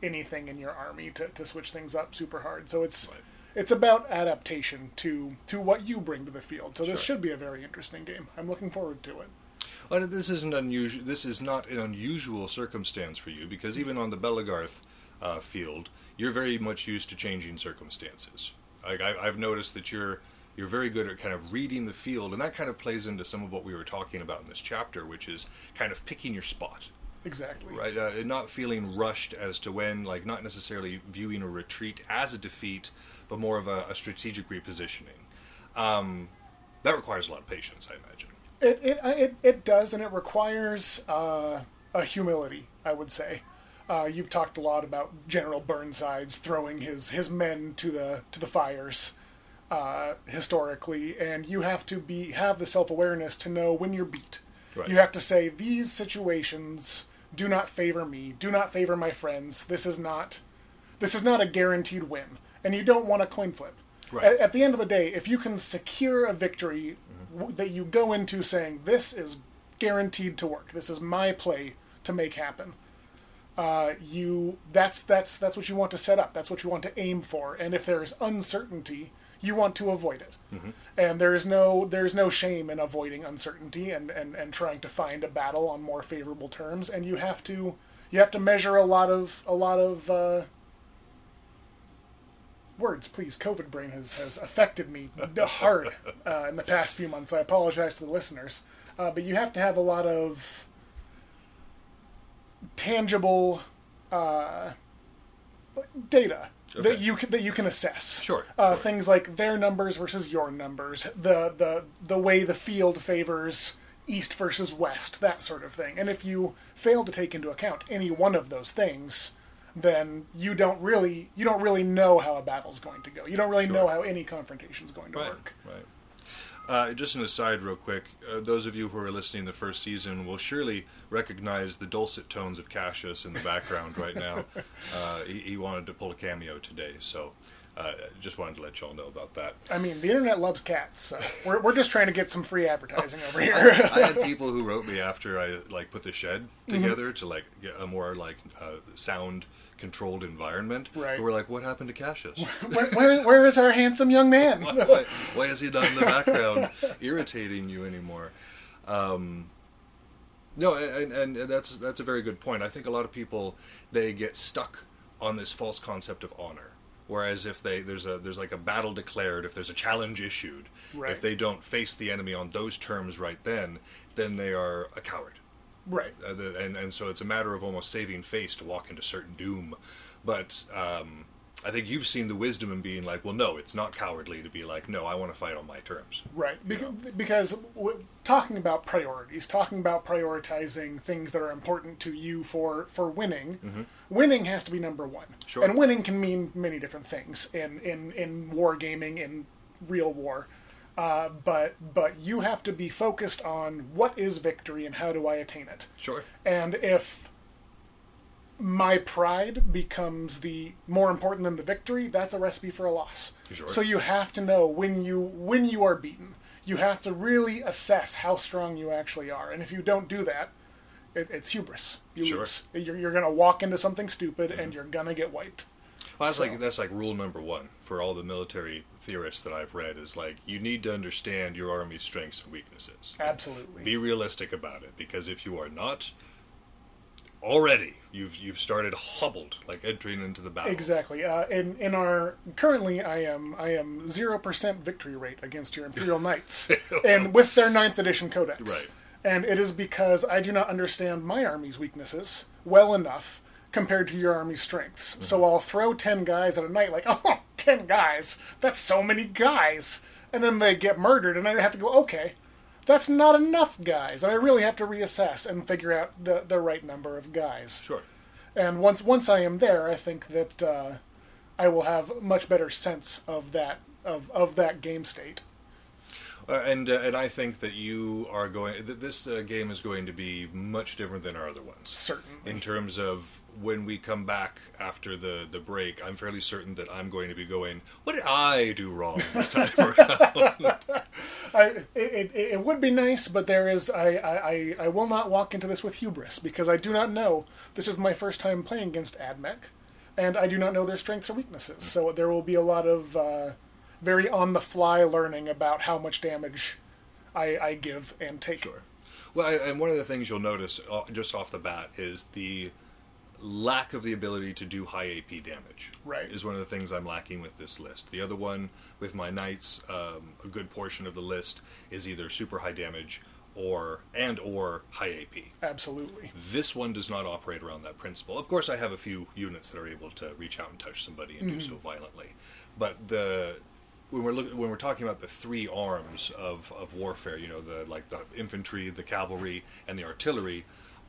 anything in your army to, to switch things up super hard. So it's Right. it's about adaptation to to what you bring to the field. So this Sure. should be a very interesting game. I'm looking forward to it. Well, this isn't unusual. This is not an unusual circumstance for you because even on the Belegarth uh, field, you're very much used to changing circumstances. Like I, I've noticed that you're you're very good at kind of reading the field, and that kind of plays into some of what we were talking about in this chapter, which is kind of picking your spot, Exactly. right? Uh, not feeling rushed as to when, like, not necessarily viewing a retreat as a defeat, but more of a, a strategic repositioning. Um, that requires a lot of patience, I imagine. It it it, it does, and it requires uh, a humility. I would say. Uh, you've talked a lot about General Burnsides throwing his his men to the to the fires uh, historically, and you have to be have the self awareness to know when you're beat. Right. You have to say these situations do not favor me, do not favor my friends. This is not this is not a guaranteed win, and you don't want a coin flip. Right. At, at the end of the day, if you can secure a victory w- that you go into saying this is guaranteed to work, this is my play to make happen, uh, you that's that's that's what you want to set up. That's what you want to aim for. And if there is uncertainty, you want to avoid it. And there is no there is no shame in avoiding uncertainty and, and, and trying to find a battle on more favorable terms. And you have to you have to measure a lot of a lot of uh, words. Please, COVID brain has has affected me hard uh, in the past few months. I apologize to the listeners, uh, but you have to have a lot of tangible uh, data that you can, that you can assess. Sure, Uh, sure. Things like their numbers versus your numbers, the the the way the field favors east versus west, that sort of thing. And if you fail to take into account any one of those things, then you don't really you don't really know how a battle's going to go. You don't really Sure. know how any confrontation's going to Right. work. Right. Uh, just an aside, real quick. Uh, those of you who are listening the first season will surely recognize the dulcet tones of Cassius in the background right now. [laughs] Uh, he, he wanted to pull a cameo today, so uh, just wanted to let y'all know about that. I mean, the internet loves cats, so we're we're just trying to get some free advertising over here. I had [laughs] people who wrote me after I like put the shed Mm-hmm. together to like get a more like uh, sound controlled environment. Right. Who were like, "What happened to Cassius? [laughs] where, where, where is our handsome young man? why, why is he not in the background [laughs] irritating you anymore? Um, no, and, and, and that's that's a very good point. I think a lot of people they get stuck on this false concept of honor. Whereas if they there's a there's like a battle declared, if there's a challenge issued, Right. if they don't face the enemy on those terms right then, then they are a coward. Right. Uh, the, and and so it's a matter of almost saving face to walk into certain doom. But um, I think you've seen the wisdom in being like, well, no, it's not cowardly to be like, no, I want to fight on my terms. Right, because, because w- talking about priorities, talking about prioritizing things that are important to you for for winning, winning has to be number one. Sure. And winning can mean many different things in in in wargaming, in real war. Uh, but but you have to be focused on what is victory and how do I attain it. Sure. And if my pride becomes the more important than the victory, that's a recipe for a loss. Sure. So you have to know when you when you are beaten. You have to really assess how strong you actually are. And if you don't do that, it, it's hubris. You Sure. lose. You're, you're going to walk into something stupid and you're going to get wiped. Well, that's So- like that's like rule number one for all the military theorists that I've read is like you need to understand your army's strengths and weaknesses. Absolutely. Be realistic about it because if you are not already you've you've started hobbled like entering into the battle. Exactly. Uh, in in our currently, I am I am zero percent victory rate against your Imperial Knights, [laughs] and with their ninth edition codex. Right. And it is because I do not understand my army's weaknesses well enough compared to your army's strengths. Mm-hmm. So I'll throw ten guys at a knight, like [laughs] oh, 10 guys. That's so many guys. And then they get murdered, and I have to go, okay, that's not enough guys. And I really have to reassess and figure out the, the right number of guys. Sure. And once once I am there, I think that uh, I will have much better sense of that of, of that game state. Uh, and uh, and I think that you are going. That this uh, game is going to be much different than our other ones. Certainly. In terms of when we come back after the the break, I'm fairly certain that I'm going to be going. What did I do wrong this time [laughs] around? I, it, it, it would be nice, but there is I, I, I- will not walk into this with hubris because I do not know. This is my first time playing against AdMech, and I do not know their strengths or weaknesses. So there will be a lot of uh, very on the fly learning about how much damage I, I give and take. Sure. Well, I- and one of the things you'll notice uh, just off the bat is the lack of the ability to do high AP damage. Right. Is one of the things I'm lacking with this list. The other one with my knights, um, a good portion of the list is either super high damage or and or high AP. Absolutely. This one does not operate around that principle. Of course, I have a few units that are able to reach out and touch somebody and do so violently, but the when we're look, when we're talking about the three arms of, of warfare, you know, the like the infantry, the cavalry, and the artillery,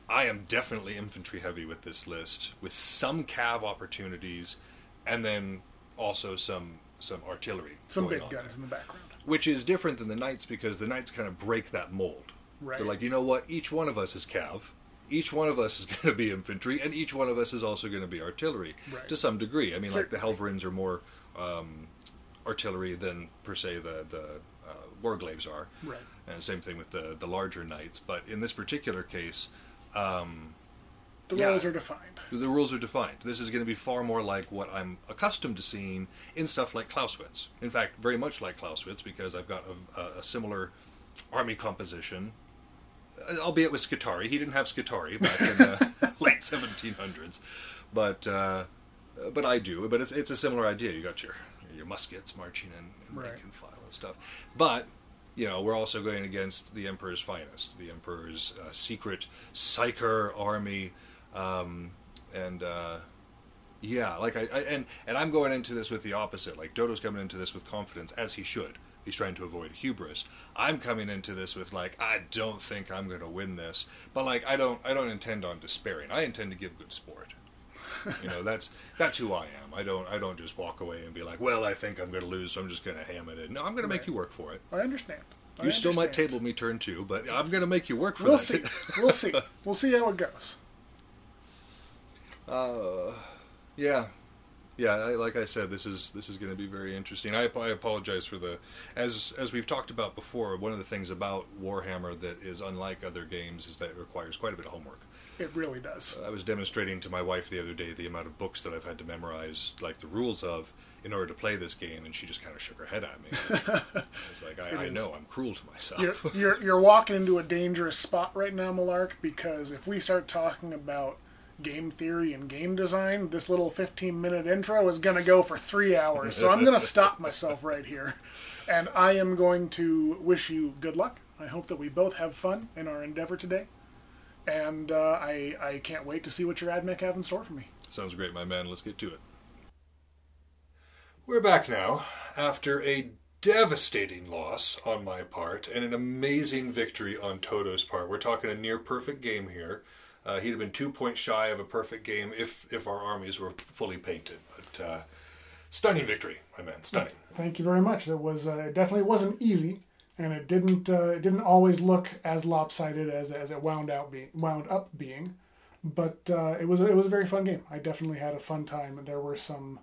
I am definitely infantry heavy with this list, with some cav opportunities, and then also some some artillery. Some big guns there in the background. which is different than the knights because the knights kind of break that mold. Right. They're like, you know what? Each one of us is cav. Each one of us is [laughs] going to be infantry, and each one of us is also going to be artillery Right. to some degree. I mean, like the Certainly. Helverins are more um, artillery than per se the the uh, Warglaves are. Right. And same thing with the the larger knights. But in this particular case, um, The Yeah. roles are defined. the rules are defined. This is going to be far more like what I'm accustomed to seeing in stuff like Clausewitz. In fact, very much like Clausewitz because I've got a, a, a similar army composition, uh, albeit with Skitarii. He didn't have Skitarii back in the [laughs] [laughs] late 1700s, but uh, but I do. But it's it's a similar idea. You got your your muskets marching in, in Right. and file and stuff, but you know, we're also going against the Emperor's finest, the Emperor's uh, secret Psyker army, um, and uh, yeah, like I, I and and I'm going into this with the opposite. Like Todo's coming into this with confidence, as he should. He's trying to avoid hubris. I'm coming into this with like, I don't think I'm going to win this, but like, I don't, I don't intend on despairing. I intend to give good sport. You know, that's that's who I am. I don't, I don't just walk away and be like, well, I think I'm going to lose, so I'm just going to ham it in. No, I'm going to make you work for it. I understand. I You still might table me turn two, but I'm going to make you work for it. We'll that. see. [laughs] We'll see. We'll see how it goes. Uh, yeah, yeah. I, like I said, this is this is going to be very interesting. I, I apologize for the as as we've talked about before. One of the things about Warhammer that is unlike other games is that it requires quite a bit of homework. It really does. I was demonstrating to my wife the other day the amount of books that I've had to memorize, like the rules of, in order to play this game, and she just kind of shook her head at me. [laughs] It's like I, I know I'm cruel to myself. You're, you're you're walking into a dangerous spot right now, Malark, because if we start talking about game theory and game design, this little 15 minute intro is going to go for three hours. So I'm going to stop myself right here. And I am going to wish you good luck. I hope that we both have fun in our endeavor today. And uh, I, I can't wait to see what your AdMech have in store for me. Sounds great, my man. Let's get to it. We're back now after a devastating loss on my part and an amazing victory on Todo's part. We're talking a near perfect game here. Uh, he'd have been two points shy of a perfect game if if our armies were fully painted. But uh, stunning victory, my man. Stunning. Thank you very much. It was uh, it definitely wasn't easy, and it didn't uh, it didn't always look as lopsided as as it wound out being wound up being, but uh, it was it was a very fun game. I definitely had a fun time. There were some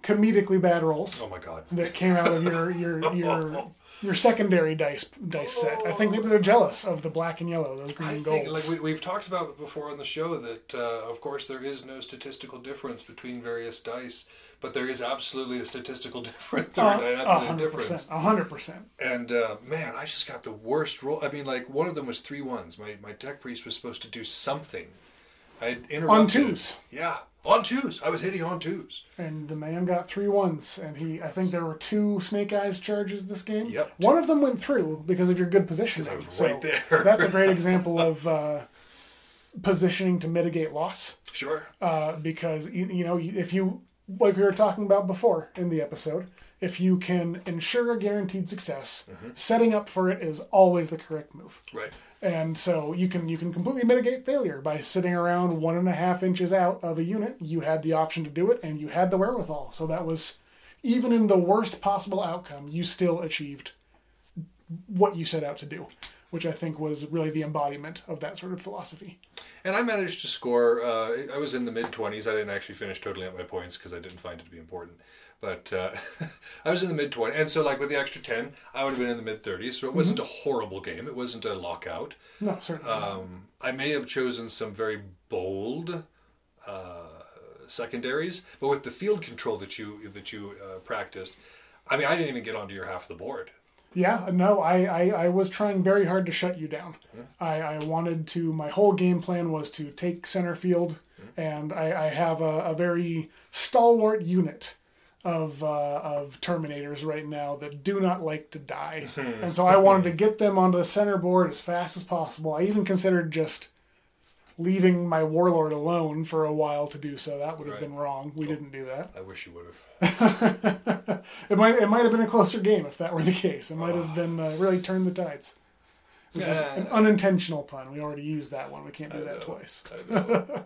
comedically bad rolls Oh my god. that came out of your your your [laughs] your secondary dice dice set. I think maybe they're jealous of the black and yellow, those green I and think, like we, we've talked about before on the show, that uh, of course there is no statistical difference between various dice, but there is absolutely a statistical [laughs] difference. There Uh, is a absolute hundred difference. percent, a hundred percent. And uh, man, I just got the worst roll. I mean, like one of them was three ones. My my tech priest was supposed to do something. I interrupted. On twos. Yeah, on twos. I was hitting on twos. And the man got three ones, and he. I think there were two Snake Eyes charges this game. Yep. One of them went through because of your good positioning. I was So right there. that's a great [laughs] example of uh, positioning to mitigate loss. Sure. uh, because you, you know if you like we were talking about before in the episode if you can ensure a guaranteed success mm-hmm. setting up for it is always the correct move. Right. and so you can you can completely mitigate failure by sitting around one and a half inches out of a unit. You had the option to do it and you had the wherewithal. So that was even in the worst possible outcome you still achieved what you set out to do which i think was really the embodiment of that sort of philosophy And I managed to score. Uh, I was in the mid twenties. I didn't actually finish totaling up my points because I didn't find it to be important. But uh, [laughs] I was in the mid twenties, and so like with the extra ten, I would have been in the mid thirties. So it wasn't a horrible game. It wasn't a lockout. no certainly. Um, I may have chosen some very bold uh, secondaries, but with the field control that you that you uh, practiced, I mean, I didn't even get onto your half of the board. Yeah, no, I, I, I was trying very hard to shut you down. I, I wanted to, my whole game plan was to take center field, and I, I have a, a very stalwart unit of, uh, of Terminators right now that do not like to die. [laughs] and so I wanted to get them onto the center board as fast as possible. I even considered just leaving my Warlord alone for a while to do so. That would have Right. been wrong. We didn't do that. I wish you would have. [laughs] It might it might have been a closer game if that were the case. It might have been uh, really turned the tides. Which is Yeah. an unintentional pun. We already used that one. We can't do that know. twice. I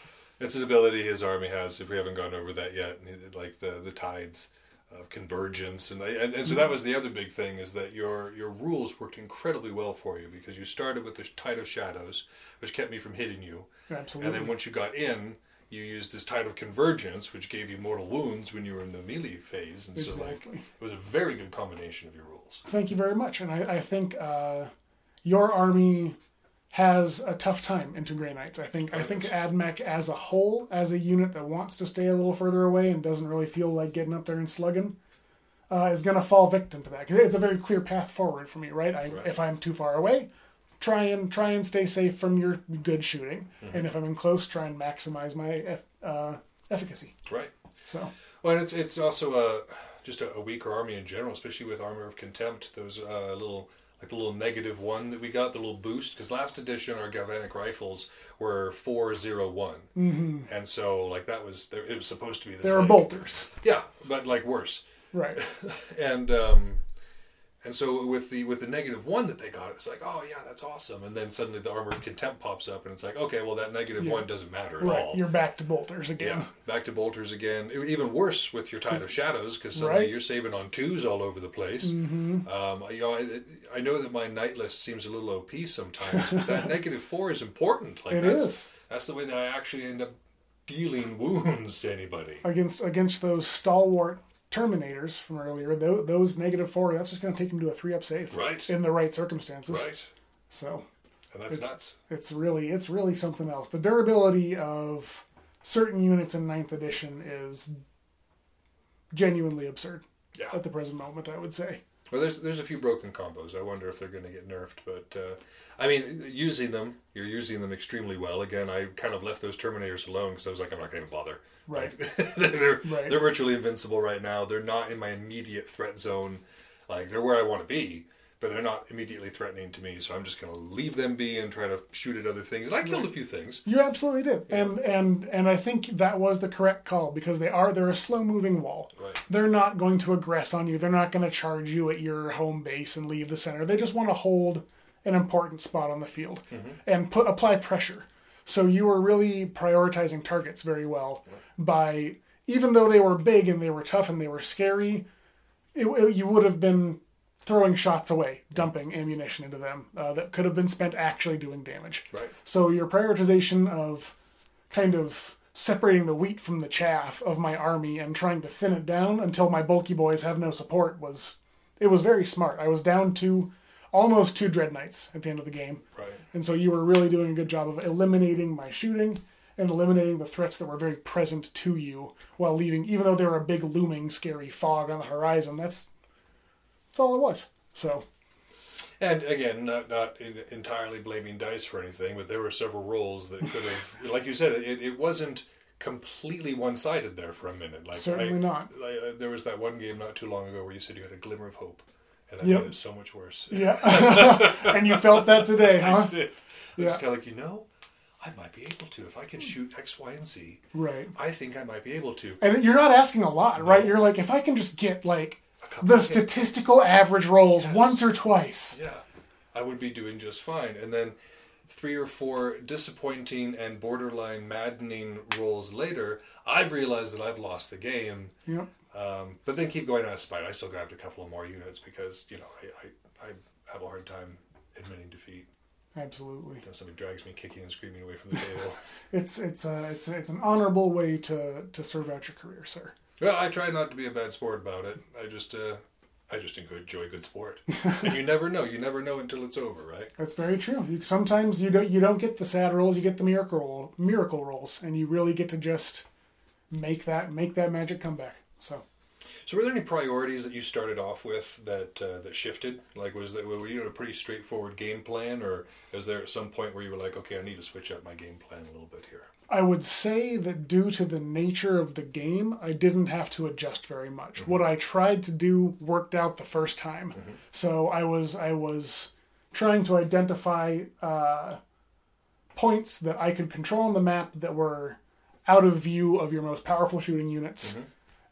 [laughs] it's an ability his army has. If we haven't gone over that yet, like the the tides of convergence, and, and and so that was the other big thing is that your your rules worked incredibly well for you because you started with the tide of shadows, which kept me from hitting you, Absolutely. and then once you got in. You used this tide of convergence, which gave you mortal wounds when you were in the melee phase, and so like it was a very good combination of your rules. Thank you very much. And I, I think uh, your army has a tough time into Grey Knights. I think I think AdMech as a whole, as a unit that wants to stay a little further away and doesn't really feel like getting up there and slugging, uh, is going to fall victim to that. 'Cause it's a very clear path forward for me, right? I, Right. If I'm too far away, try and try and stay safe from your good shooting, Mm-hmm. and if I'm in close, try and maximize my uh, efficacy. Right. So Well, and it's it's also a just a, a weaker army in general, especially with Armor of Contempt. Those uh, little like the little negative one that we got, the little boost. Because last edition, our galvanic rifles were four zero one, mm-hmm. and so like that was it was supposed to be the there are same. bolters, Yeah, but like worse. right? [laughs] And um, and so with the with the negative one that they got, it's like oh yeah, that's awesome. And then suddenly the Armor of Contempt pops up, and it's like okay, well that negative Yeah. one doesn't matter at Right, all. you're back to bolters again. Yeah, back to bolters again. Even worse with your Tide of Shadows because suddenly Right. you're saving on twos all over the place. Mm-hmm. Um, you know, I, I know that my Knight list seems a little OP sometimes, but that [laughs] negative four is important. Like It that's is. that's the way that I actually end up dealing wounds to anybody. against against those stalwart Terminators from earlier. Those, those negative four, that's just going to take them to a three up save, Right. In the right circumstances, Right, So and that's nuts. it's really it's really something else. The durability of certain units in ninth edition is genuinely absurd Yeah. at the present moment. I would say. Well, there's there's a few broken combos. I wonder if they're going to get nerfed, but uh, I mean, using them, you're using them extremely well. Again, I kind of left those Terminators alone because I was like, I'm not going to bother. Right. Like, [laughs] they're Right. they're virtually invincible right now. They're not in my immediate threat zone. Like they're where I want to be, but they're not immediately threatening to me. So I'm just going to leave them be and try to shoot at other things. And I killed a few things. You absolutely did, and and and I think that was the correct call because they are they're a slow moving wall. Right. They're not going to aggress on you. They're not going to charge you at your home base and leave the center. They just want to hold an important spot on the field mm-hmm. and put apply pressure. So you were really prioritizing targets very well by even though they were big and they were tough and they were scary, it, it- you would have been throwing shots away, dumping ammunition into them uh, that could have been spent actually doing damage. Right. So your prioritization of kind of separating the wheat from the chaff of my army and trying to thin it down until my bulky boys have no support was it was very smart. I was down to almost two dread knights at the end of the game, Right. and so you were really doing a good job of eliminating my shooting and eliminating the threats that were very present to you, while leaving, even though there were a big looming, scary fog on the horizon. That's that's all it was. So And again, not not entirely blaming dice for anything, but there were several rolls that could have, [laughs] like you said, it, it wasn't completely one-sided there for a minute. Like Certainly I- not. Like, uh, there was that one game not too long ago where you said you had a glimmer of hope, and that Yep. made it so much worse. [laughs] yeah, [laughs] and you felt that today, huh? That's it. Yeah. It's kind of like you know, I might be able to if I can shoot X, Y, and Z. Right. I think I might be able to. And you're not asking a lot, right? You're like, if I can just get like the statistical average rolls once or twice. Yeah, I would be doing just fine. And then three or four disappointing and borderline maddening rolls later, I've realized that I've lost the game. Yep. Um, but then keep going out of spite. I still grabbed a couple of more units because you know I, I, I have a hard time admitting defeat. Absolutely. Until somebody drags me kicking and screaming away from the table. [laughs] It's it's a it's a, it's an honorable way to to serve out your career, sir. Well, I try not to be a bad sport about it. I just uh, I just enjoy good sport. and you never know. You never know until it's over, right? That's very true. You, sometimes you don't you don't get the sad rolls, you get the miracle miracle rolls, and you really get to just make that make that magic comeback. So So, were there any priorities that you started off with that uh, that shifted? Like, was that were you in a pretty straightforward game plan, or is there at some point where you were like, okay, I need to switch up my game plan a little bit here? I would say that due to the nature of the game, I didn't have to adjust very much. What I tried to do worked out the first time. So I was I was trying to identify uh, points that I could control on the map that were out of view of your most powerful shooting units,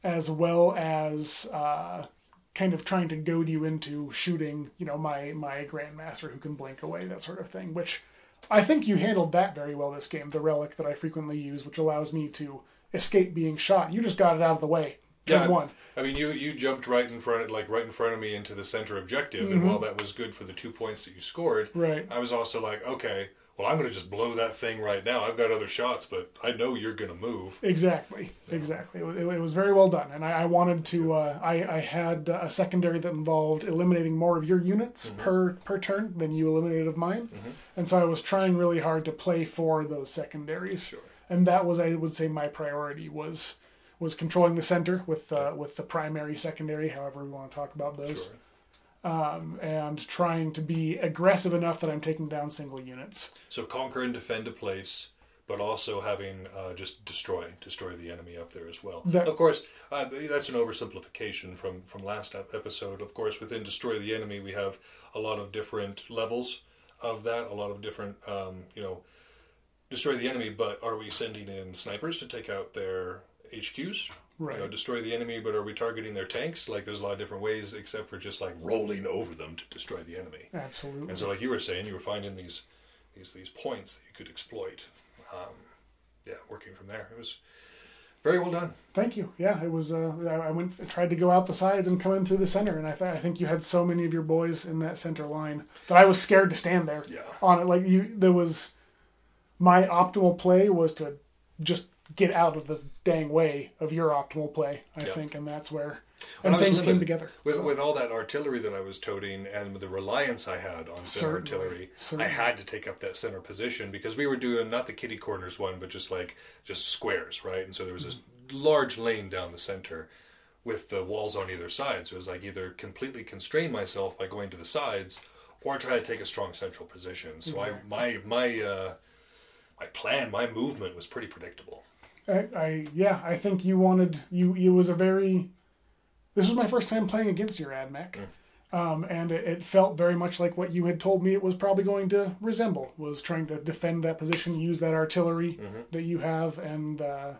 as well as uh, kind of trying to goad you into shooting, you know, my my grandmaster who can blink away, that sort of thing. Which I think you handled that very well this game. The relic that I frequently use, which allows me to escape being shot. You just got it out of the way. Turn one. I mean, you you jumped right in front, like right in front of me into the center objective, and while that was good for the two points that you scored, Right. I was also like, okay, well, I'm going to just blow that thing right now. I've got other shots, but I know you're going to move. Exactly, exactly. It, was- it was very well done, and I, I wanted to. Uh, I, I had a secondary that involved eliminating more of your units per per turn than you eliminated of mine, and so I was trying really hard to play for those secondaries. Sure. And that was, I would say, my priority was was controlling the center with uh, with the primary, secondary, however we want to talk about those, Sure. And trying to be aggressive enough that I'm taking down single units. So conquer and defend a place, but also having uh, just destroy destroy the enemy up there as well. That- of course, uh, that's an oversimplification from from last episode. Of course, within destroy the enemy, we have a lot of different levels of that, a lot of different um, you know destroy the enemy. But are we sending in snipers to take out their HQs? Right. You know, destroy the enemy, but are we targeting their tanks? Like, there's a lot of different ways, except for just like rolling over them to destroy the enemy. Absolutely. And so, like you were saying, you were finding these these these points that you could exploit. Um, yeah, working from there, it was very well done. Thank you. Yeah, it was. Uh, I went I tried to go out the sides and come in through the center, and I, th- I think you had so many of your boys in that center line that I was scared to stand there Yeah. on it. Like you, there was my optimal play was to just get out of the dang way of your optimal play. I Yeah. think, and that's where and I was things came together. with So, with all that artillery that I was toting and the reliance I had on center artillery. Certainly. I had to take up that center position because we were doing not the kitty corners one, but just like just squares, right? And so there was this large lane down the center with the walls on either side. So it was like either completely constrain myself by going to the sides, or try to take a strong central position. So I my my uh, my plan, my movement was pretty predictable. I, I yeah, I think you wanted you. It was a very. This was my first time playing against your AdMech. Um, and it, it felt very much like what you had told me it was probably going to resemble was trying to defend that position, use that artillery that you have, and uh,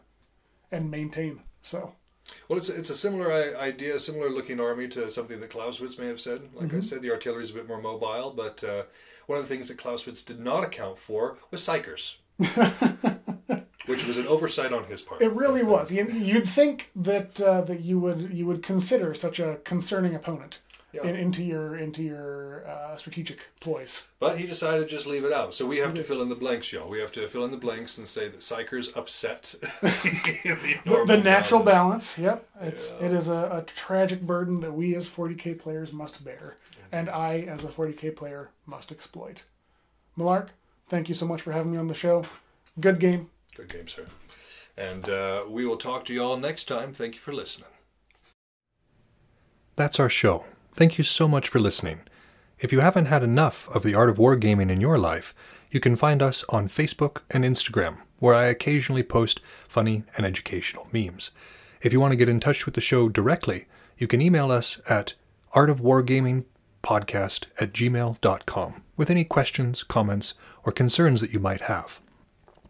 and maintain. So Well, it's it's a similar idea, similar looking army to something that Clausewitz may have said. Like Mm-hmm. I said, the artillery is a bit more mobile, but uh, one of the things that Clausewitz did not account for was psykers, [laughs] which was an oversight on his part. it really was. You- You'd think that uh, that you would you would consider such a concerning opponent Yeah. in, into your into your uh, strategic ploys. But he decided to just leave it out. So we have to fill in the blanks, y'all. We have to fill in the blanks and say that Psyker's upset [laughs] the, normal the natural balance. Yep, it's it is a, a tragic burden that we as 40k players must bear, and I as a 40k player must exploit. Malark, thank you so much for having me on the show. Good game. Good game, sir. And uh, we will talk to y'all next time. Thank you for listening. That's our show. Thank you so much for listening. If you haven't had enough of the art of wargaming in your life, you can find us on Facebook and Instagram, where I occasionally post funny and educational memes. If you want to get in touch with the show directly, you can email us at artofwargamingpodcast at gmail.com with any questions, comments, or concerns that you might have.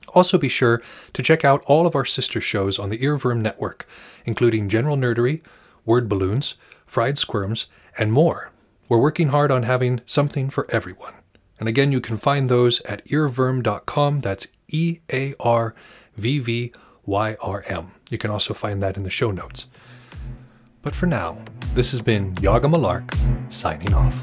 Also, be sure to check out all of our sister shows on the Earworm Network, including General Nerdery, Word Balloons, Fried Squirms, and more. We're working hard on having something for everyone. And again, you can find those at earvvyrm.com. That's E A R V V Y R M. You can also find that in the show notes. But for now, this has been Yaga Malark signing off.